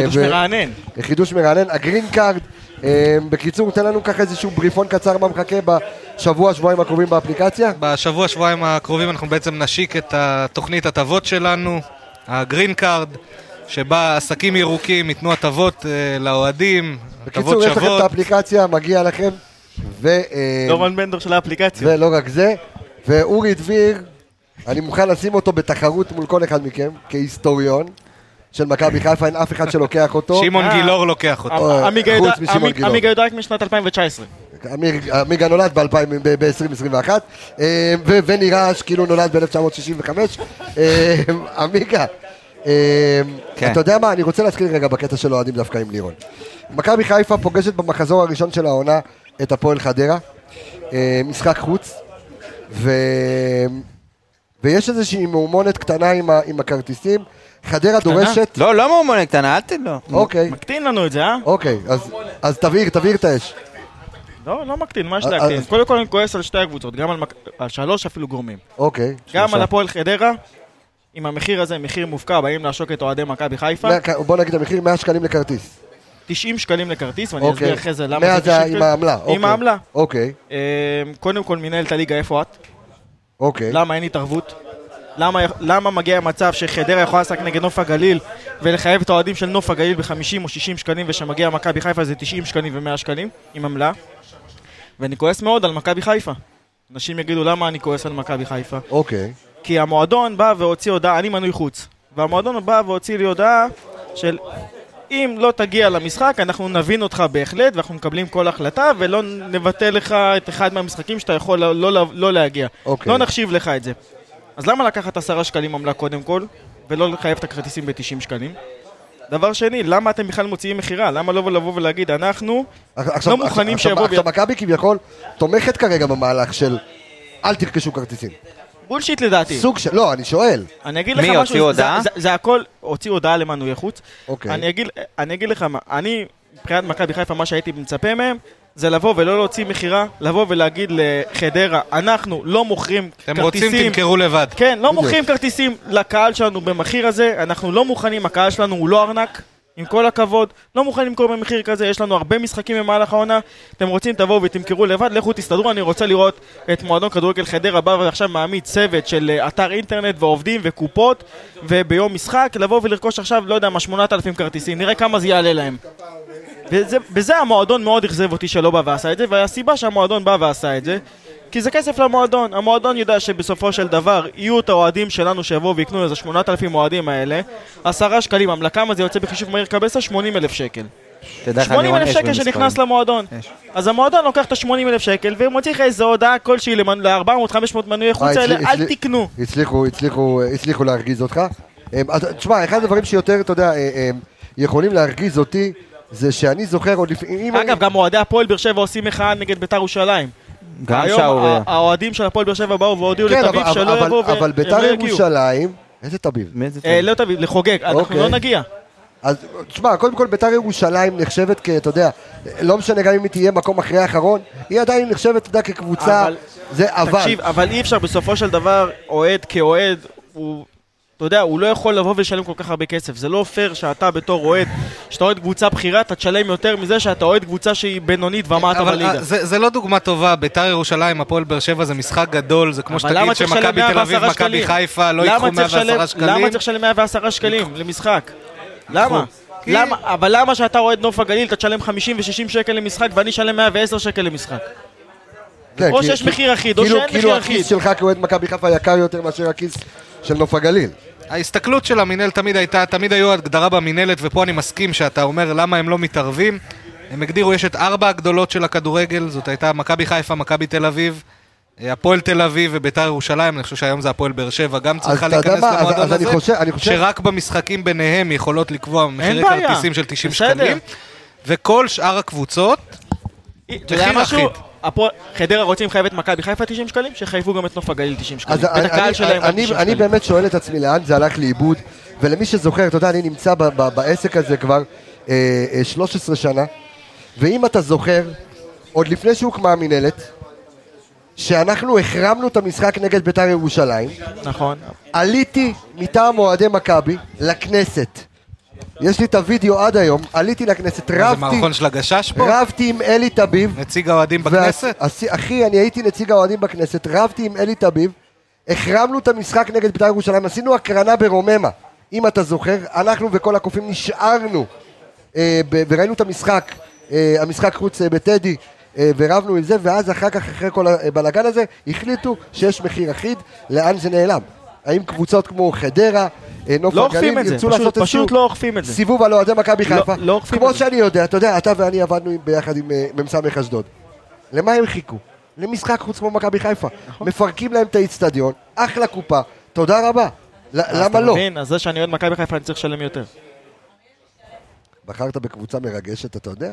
חידוש מרענן. חידוש מרענן, ה green card. אה, בקיצור, תן לנו ככה איזשהו briefon קצר מה מחכה בשבוע, שבועיים הקרובים באפליקציה. בשבוע, שבועיים הקרובים אנחנו בעצם נשיק את התוכנית הטבות שלנו, ה green card, שבה עסקים ירוקים ייתנו הטבות אה, לאוהדים, בקיצור, הטבות יש לכם את שוות. האפליקציה, מגיע לכם. ו... אה, דורון בנדור של האפליקציה. ולא רק זה, ואורי דביר, אני מוכן לשים אותו בתחרות מול כל אחד מכם, כהיסטוריון של מכבי חיפה, אין אף אחד שלוקח אותו. שמעון אה. גילאור לוקח אותו. אה, עמיגה חוץ יודע- משמעון עמיג- גילאור. עמיגה יודע רק משנת 2019. אמיר- עמיגה נולד ב-2021, ונראה כאילו נולד ב-1965. עמיגה, אה, כן. אתה יודע מה, אני רוצה להתחיל רגע בקטע של אוהדים דווקא עם לירון. מכבי חיפה פוגשת במחזור הראשון של העונה את הפועל חדרה, אה, משחק חוץ, ו... ויש איזושהי מהומונת קטנה עם, ה... עם הכרטיסים. חדרה דורשת... לא, לא מהומונת קטנה, אל ת... לא. אוקיי. מקטין לנו את זה, אה? אוקיי, אז, תבעיר, תבעיר את האש. לא, לא מקטין, מה יש אה, להקטין? אה. קודם כל אני כועס על שתי הקבוצות, גם על שלוש אפילו גורמים. אוקיי. גם. על הפועל חדרה, עם המחיר הזה, מחיר מופקע, באים לעשוק את אוהדי מכבי חיפה. בוא נגיד המחיר 100 שקלים לכרטיס. 90 שקלים לכרטיס, ואני אוקיי. אסביר אחרי זה למה 100 זה 90 זה שקלים. עם העמלה, עם אוקיי. העמלה. אוקיי. אה, קודם כל מנהלת הליגה, איפה את? אוקיי. למה אין התערבות? למה, למה מגיע מצב שחדרה יכולה לשחק נגד נוף הגליל ולחייב את האוהדים של נוף הגליל ב-50 או 60 שקלים ושמגיע מכבי חיפה זה 90 שקלים ו-100 שקלים עם עמלה? ואני כועס מאוד על מכבי חיפה. אנשים יגידו למה אני כועס על מכבי חיפה? אוקיי. כי המועדון בא והוציא הודעה, אני מנוי חוץ. והמועדון בא והוציא לי הודעה של אם לא תגיע למשחק אנחנו נבין אותך בהחלט ואנחנו מקבלים כל החלטה ולא נבטל לך את אחד מהמשחקים שאתה יכול לא, לא, לא להגיע. אוקיי. לא נחשיב לך את זה אז למה לקחת עשרה שקלים עמלה קודם כל, ולא לחייב את הכרטיסים ב-90 שקלים? דבר שני, למה אתם בכלל מוציאים מכירה? למה לא לבוא ולהגיד, אנחנו עכשיו- לא מוכנים עכשיו- שיבואו... עכשיו מכבי כביכול תומכת כרגע במהלך של אל תרכשו כרטיסים. בולשיט לדעתי. סוג של, לא, אני שואל. אני אגיד לך מי, משהו, הוציאו זה- הודעה? זה- זה הכל, הוציאו הודעה למנועי חוץ. אוקיי. אני אגיד- אני אגיד לך מה, אני, מבחינת מכבי חיפה, מה שהייתי מצפה מהם, זה לבוא ולא להוציא מכירה, לבוא ולהגיד לחדרה, אנחנו לא מוכרים אתם כרטיסים. רוצים, תמכרו לבד. כן, לא. מוכרים כרטיסים לקהל שלנו במחיר הזה, אנחנו לא מוכנים, הקהל שלנו הוא לא ארנק, עם כל הכבוד, לא מוכנים למכור במחיר כזה, יש לנו הרבה משחקים במהלך העונה, אתם רוצים תבואו ותמכרו לבד, לכו תסתדרו, אני רוצה לראות את מועדון כדורגל חדרה בא ועכשיו מעמיד צוות של אה, אתר אינטרנט ועובדים וקופות, וביום משחק לבוא ולרכוש עכשיו, לא יודע מה, 8,000 כרטיסים, נראה כמה זה יעלה להם. וזה, בזה המועדון מאוד אכזב אותי שלא בא ועשה את זה, והסיבה שהמועדון בא ועשה את זה, כי זה כסף למועדון. המועדון יודע שבסופו של דבר יהיו את האוהדים שלנו שיבואו ויקנו איזה 8,000 אוהדים האלה, עשרה שקלים, עמלה כמה זה יוצא בחישוב מהיר קבסה? 80 אלף שקל. תדע לך, 80 לירון, אלף שקל. שנכנס למועדון. אז המועדון לוקח את ה-80 אלף שקל ומוציא לך איזה הודעה כלשהי ל-400-500 מנויי חוץ אה, האלה, הצליח- אל תקנו. הצליחו, הצליחו, הצליחו להרגיז אותך. אמ, תשמע, אחד הדברים שיותר, אתה יודע, אה, אמ, יכולים להרגיז אותי, זה שאני זוכר עוד לפני... אגב, גם אוהדי הפועל באר שבע עושים מחאה נגד ביתר ירושלים. גם היום שערוריה. האוהדים של הפועל באר שבע באו והודיעו כן, לתביב אבל- שלא אבל- יבואו אבל והם ביתר לא יגיעו. ירושלים, איזה תביב? אה, לא תביב, לחוגג, אנחנו אוקיי. לא נגיע. אז תשמע, קודם כל ביתר ירושלים נחשבת כ... אתה יודע, לא משנה גם אם היא תהיה מקום אחרי האחרון, היא עדיין נחשבת, אתה יודע, כקבוצה, אבל- זה אבל. תקשיב, אבל אי אפשר בסופו של דבר, אוהד כאוהד, הוא... אתה יודע, הוא לא יכול לבוא ולשלם כל כך הרבה כסף. זה לא פייר שאתה בתור אוהד, שאתה אוהד קבוצה בכירה, אתה תשלם יותר מזה שאתה אוהד קבוצה שהיא בינונית ומטה אבל בליגה. אה, זה זה לא דוגמה טובה, ביתר ירושלים, הפועל באר שבע זה משחק גדול, זה כמו שתגיד שמכבי תל אביב, 110 מכבי? חיפה לא ייקחו צריך לשלם- 110 שקלים. למה צריך לשלם 110 שקלים למשחק? למה? כי- למה? אבל למה שאתה אוהד נוף הגליל אתה תשלם 50 ו-60 שקל למשחק ואני אשלם 110 שקל למשחק? כן, או כי- שיש כי- מחיר אחיד, או כאילו- שאין כאילו מחיר אחיד. הכיס שלך כאוהד מכבי חיפה יקר יותר מאשר הכיס של נוף הגליל. ההסתכלות של המינהל תמיד הייתה, תמיד היו הגדרה במינהלת, ופה אני מסכים שאתה אומר למה הם לא מתערבים. הם הגדירו, יש את ארבע הגדולות של הכדורגל, זאת הייתה מכבי חיפה, מכבי תל אביב, אה, הפועל תל אביב וביתר ירושלים, אני חושב שהיום זה הפועל באר שבע, גם צריכה להיכנס מה, אז- למועדון אז אני הזה, חושב- אני חושב- שרק במשחקים ביניהם יכולות לקבוע מחירי. כרטיסים של 90 בסדר. שקלים, וכל שאר הקבוצות, אתה יודע מחיר משהו? אחיד. הפועל- חדרה רוצים לחייב את מכבי חיפה 90 שקלים? שיחייבו גם את נוף הגליל 90 שקלים. ואת אני- הקהל אני- שלהם גם אני- 90 אני שקלים. באמת שואל את עצמי לאן זה הלך לאיבוד, ולמי שזוכר, אתה יודע, אני נמצא ב- ב- בעסק הזה כבר אה, אה, 13 שנה, ואם אתה זוכר, עוד לפני שהוקמה המינהלת, שאנחנו החרמנו את המשחק נגד בית"ר ירושלים, נכון. עליתי מטעם אוהדי מכבי לכנסת. יש לי את הוידאו עד היום, עליתי לכנסת, זה רבתי, מערכון של הגשש פה? רבתי עם אלי טביב. נציג האוהדים וה- בכנסת? עשי- אחי, אני הייתי נציג האוהדים בכנסת, רבתי עם אלי טביב, החרמנו את המשחק נגד בית"ר ירושלים, עשינו הקרנה ברוממה, אם אתה זוכר, אנחנו וכל הקופים נשארנו אה, ב- וראינו את המשחק, אה, המשחק חוץ אה, בטדי, אה, ורבנו עם זה, ואז אחר כך, אחרי כל הבלאגן הזה, החליטו שיש מחיר אחיד, לאן זה נעלם? האם קבוצות כמו חדרה, אה, נוף לא הגליל, אוכפים ירצו פשוט- לעשות פשוט איזשהו לא אוכפים את זה. סיבוב על אוהדי מכבי לא- חיפה? לא אוכפים כמו את זה. שאני יודע, אתה יודע, אתה ואני עבדנו ביחד עם אה, מ"ס אשדוד. למה הם חיכו? למשחק חוץ כמו מכבי חיפה. נכון. מפרקים להם את האיצטדיון, אחלה קופה, תודה רבה. למה אתה לא? מבין? אז זה שאני אוהד מכבי חיפה אני צריך לשלם יותר. בחרת בקבוצה מרגשת, אתה יודע?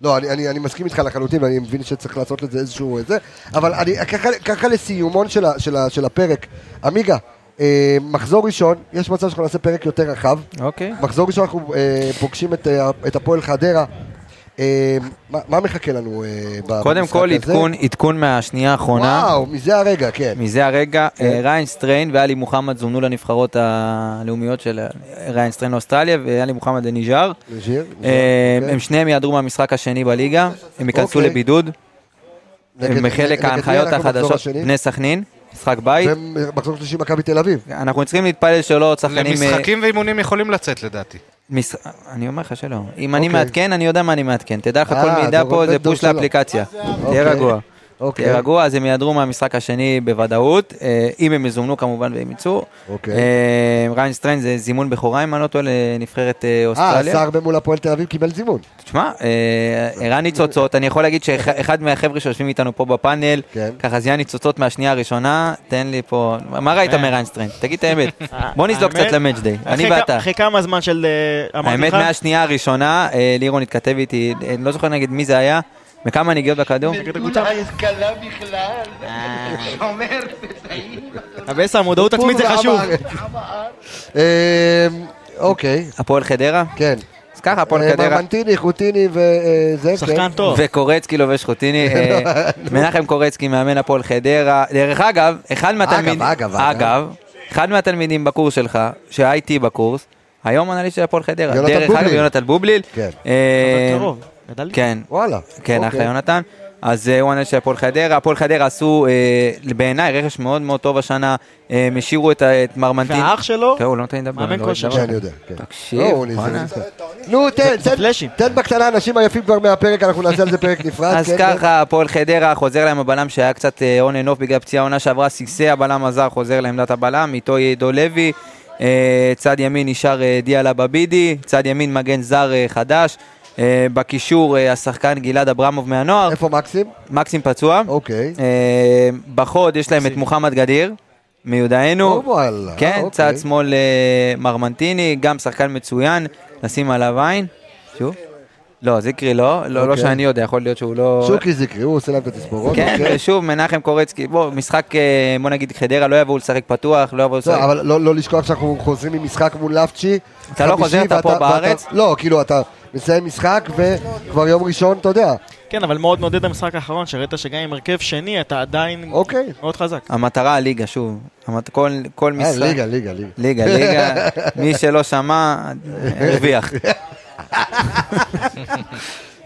לא, אני, אני, אני מסכים איתך לחלוטין, ואני מבין שצריך לעשות לזה איזשהו זה, אבל אני, ככה, ככה לסיומון של, ה, של, ה, של הפרק, עמיגה, אה, מחזור ראשון, יש מצב שאנחנו נעשה פרק יותר רחב. אוקיי. מחזור ראשון אנחנו אה, פוגשים את, אה, את הפועל חדרה. אה, מה, מה מחכה לנו אה, ב- קודם במשחק כל הזה? עדכון, עדכון מהשנייה האחרונה. וואו, מזה הרגע, כן. מזה הרגע, אה, ריין סטריין ואלי מוחמד זומנו לנבחרות הלאומיות של אה, ריאן סטריין לאוסטרליה ועלי מוחמד לניג'אר. ניג'ר, אה, אוקיי. הם שניהם יעדרו מהמשחק השני בליגה, הם ייכנסו אוקיי. לבידוד. הם כחלק מההנחיות החדשות? בני סכנין, משחק בית. ומחזור שלישי מכבי תל אביב. אנחנו צריכים להתפלל שלא עוד שחקנים... אה, למשחקים ואימונים יכולים לצאת לדעתי. מש... אני אומר לך שלא. אם אני אוקיי. מעדכן, אני יודע מה אני מעדכן. תדע לך, כל אה, מידע דורון פה זה push. לאפליקציה. אוקיי. תהיה רגוע. אוקיי. תהיה רגוע, אז הם יעדרו מהמשחק השני בוודאות, אה, אם הם יזומנו כמובן והם יצאו. אוקיי. אה, ריאן סטריין זה זימון בכורה, אם אני לא טועה, לנבחרת אה, אה, אוסטרליה. סער במול הפועל תל אביב קיבל זימון. תשמע, אה, ערן ניצוצות, אני יכול להגיד שאחד מהחבר'ה שיושבים איתנו פה בפאנל, כן. ככה זיהה ניצוצות מהשנייה הראשונה, תן לי פה, מה ראית מריין סטריין? תגיד את האמת. בוא האמת, קצת למאץ' דיי, אני ואתה. אחרי כמה זמן של... אה, האמת, מהשנייה הראשונה, אה, לירון התכתב איתי, אה, לא זוכר נגד מי זה היה, בכמה נגיעות בכדור? מטולה קלה בכלל. שומר הבאסה, המודעות עצמית זה חשוב. אה, אוקיי. הפועל חדרה? כן. אז ככה, הפועל אה, חדרה. מרמנטיני, חוטיני וזה, כן. וקורצקי לובש חוטיני, [LAUGHS] אה, מנחם קורצקי מאמן הפועל חדרה. דרך אגב, אחד מהתלמידים, אגב, אגב. אגב, אחד מהתלמידים בקורס שלך, שהיה איתי בקורס, היום אנליסט של הפועל חדרה. יונתן דרך אגב, בובליל. יונתן בובליל. כן. אה, קרוב, גדל לי. כן. וואלה. כן, אוקיי. אחלה יונתן. אז אה, הוא אנליסט של הפועל חדרה. הפועל חדרה עשו, אה, בעיניי, רכש מאוד מאוד טוב השנה. אה, הם השאירו את את מרמנטין. והאח שלו, טוב, הוא לא נותן לי לדבר. מאמן לא כושר. כן, אני יודע, כן. תקשיב, לא. נו, תן, תן, תן בקטנה, אנשים עייפים כבר מהפרק, אנחנו נעשה על זה פרק נפרד. אז כן, ככה, הפועל חדרה חוזר להם הבלם שהיה קצת און אנ אוף בגלל פציעה עונה שעברה, סיסי הבלם הזר חוזר לעמדת הבלם, איתו עידו לוי, אה, צד ימין נשאר אה, דיאלה בבידי, צד ימין מגן זר אה, חדש, אה, בקישור אה, השחקן גלעד אברמוב מהנוער. איפה מקסים? מקסים פצוע. אוקיי. אה, בחוד יש להם את מוחמד גדיר. מיודענו, כן, אוקיי. צד שמאל אה, מרמנטיני, גם שחקן מצוין, נשים עליו עין, שוב, לא, זיקרי לא, לא, לא אוקיי. שאני יודע, יכול להיות שהוא לא... שוקי זיקרי, הוא עושה להם את התספורות. כן, אוקיי. ושוב, מנחם קורצקי, בוא, משחק, אה, בוא נגיד, חדרה לא יבואו לשחק פתוח, לא יבואו לשחק... לא, אבל לא לא לשכוח שאנחנו חוזרים ממשחק מול לפצ'י. אתה לא חוזר, אתה פה ואתה- בארץ? לא, כאילו, אתה מסיים משחק וכבר יום ראשון, אתה יודע. כן, אבל מאוד מעודד המשחק האחרון, שראית שגם עם הרכב שני, אתה עדיין אוקיי. מאוד חזק. המטרה הליגה, שוב, המת- כל, כל אה, משחק... ליגה, ליגה, ליגה. ליגה, ליגה, [LAUGHS] מי שלא שמע, [LAUGHS] הרוויח.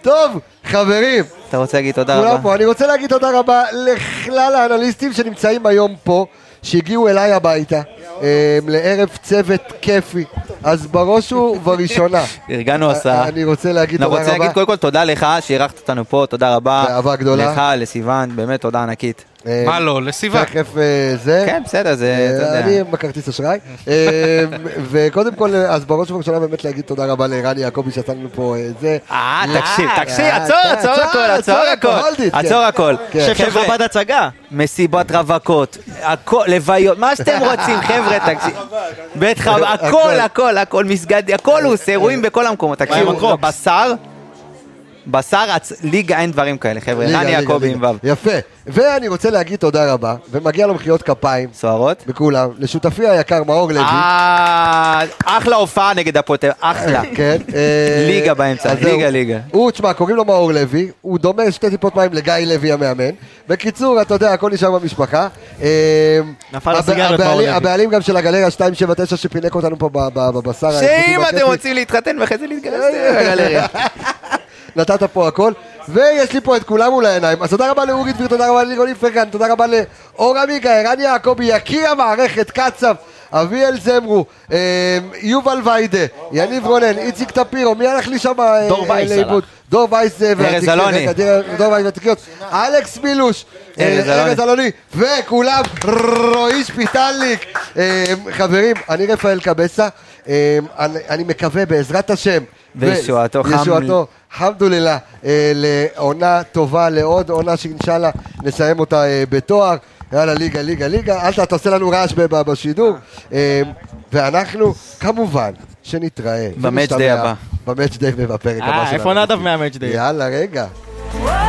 טוב, חברים, אתה רוצה להגיד תודה רבה? פה. אני רוצה להגיד תודה רבה לכלל האנליסטים שנמצאים היום פה, שהגיעו אליי הביתה, אה, לערב צוות כיפי. אז בראש ובראשונה, ארגנו הסעה. אני רוצה להגיד תודה רבה. להגיד קודם כל תודה לך שאירחת אותנו פה, תודה רבה. באהבה גדולה. לך, לסיוון, באמת תודה ענקית. אה, מה לא, לסיבה. תכף אה, זה. כן, בסדר, זה, אתה אה, יודע. אני בכרטיס אשראי. אה, וקודם כל, אז בראש ובראשונה באמת להגיד תודה רבה לערן יעקבי שעשה לנו פה זה. אה, תקשיב, תקשיב, עצור, עצור עצור, הכל, עצור עצור, הכל. it, כן. עצור הכל. כן. שף של חבר'ה, חב"ד הצגה. מסיבות רווקות, לוויות, מה שאתם רוצים, חבר'ה, תקשיב. בית חב, הכל. הכל, הכל, מסגד, הכל הוא עושה, אירועים בכל המקומות. תקשיבו? בשר, בשר, הצ- ליגה אין דברים כאלה, חבר'ה. ליגה, יעקבי. עם ו'. יפה. ואני רוצה להגיד תודה רבה, ומגיע לו מחיאות כפיים. סוערות? בכולם. לשותפי היקר מאור לוי. אה, אחלה הופעה נגד הפוטר, אחלה. [LAUGHS] כן. אה, ליגה באמצע. ליגה, ליגה. הוא, תשמע, קוראים לו מאור לוי, הוא דומה שתי טיפות מים לגיא לוי המאמן. בקיצור, אתה יודע, הכל נשאר במשפחה. אה, נפל הסיגריות, מאור הבעלים- לוי. הבעלים גם של הגלריה 279 שפינק אותנו פה בבשר. שאם אתם. רוצים להתחתן ואחרי זה להתגרש, תראו בגלריה. נתת פה הכל, ויש לי פה את כולם מול העיניים. אז תודה רבה לאורי דביר, תודה רבה ללירון איפרגן, תודה רבה לאור עמיגה, ערן יעקבי, יקיר המערכת, קצב, אביאל זמרו, אה, יובל ויידה, יניב רונן, איציק טפירו, מי הלך לי שם אה, אה, לאיבוד? דור וייס אה, והתקריות, דיר- דור וייס והתקריות, אלכס מילוש, אה, ארז אלוני. וכולם, רועי שפיטלניק. אה, חברים, אני רפאל קבסה, אה, אני אני מקווה בעזרת השם, וישועתו, חם- ישועתו, חמדוללה, אה, לעונה טובה, לעוד עונה שאינשאללה נסיים אותה אה, בתואר. יאללה, ליגה, ליגה, ליגה, אל ת- אתה עושה לנו רעש בשידור. אה, ואנחנו, כמובן, שנתראה. במאץ' ונשתמע דיי הבא. במאץ' דיי ובפרק הבא אה, שלנו. איפה נדב מהמאץ' דיי? יאללה, רגע. וואו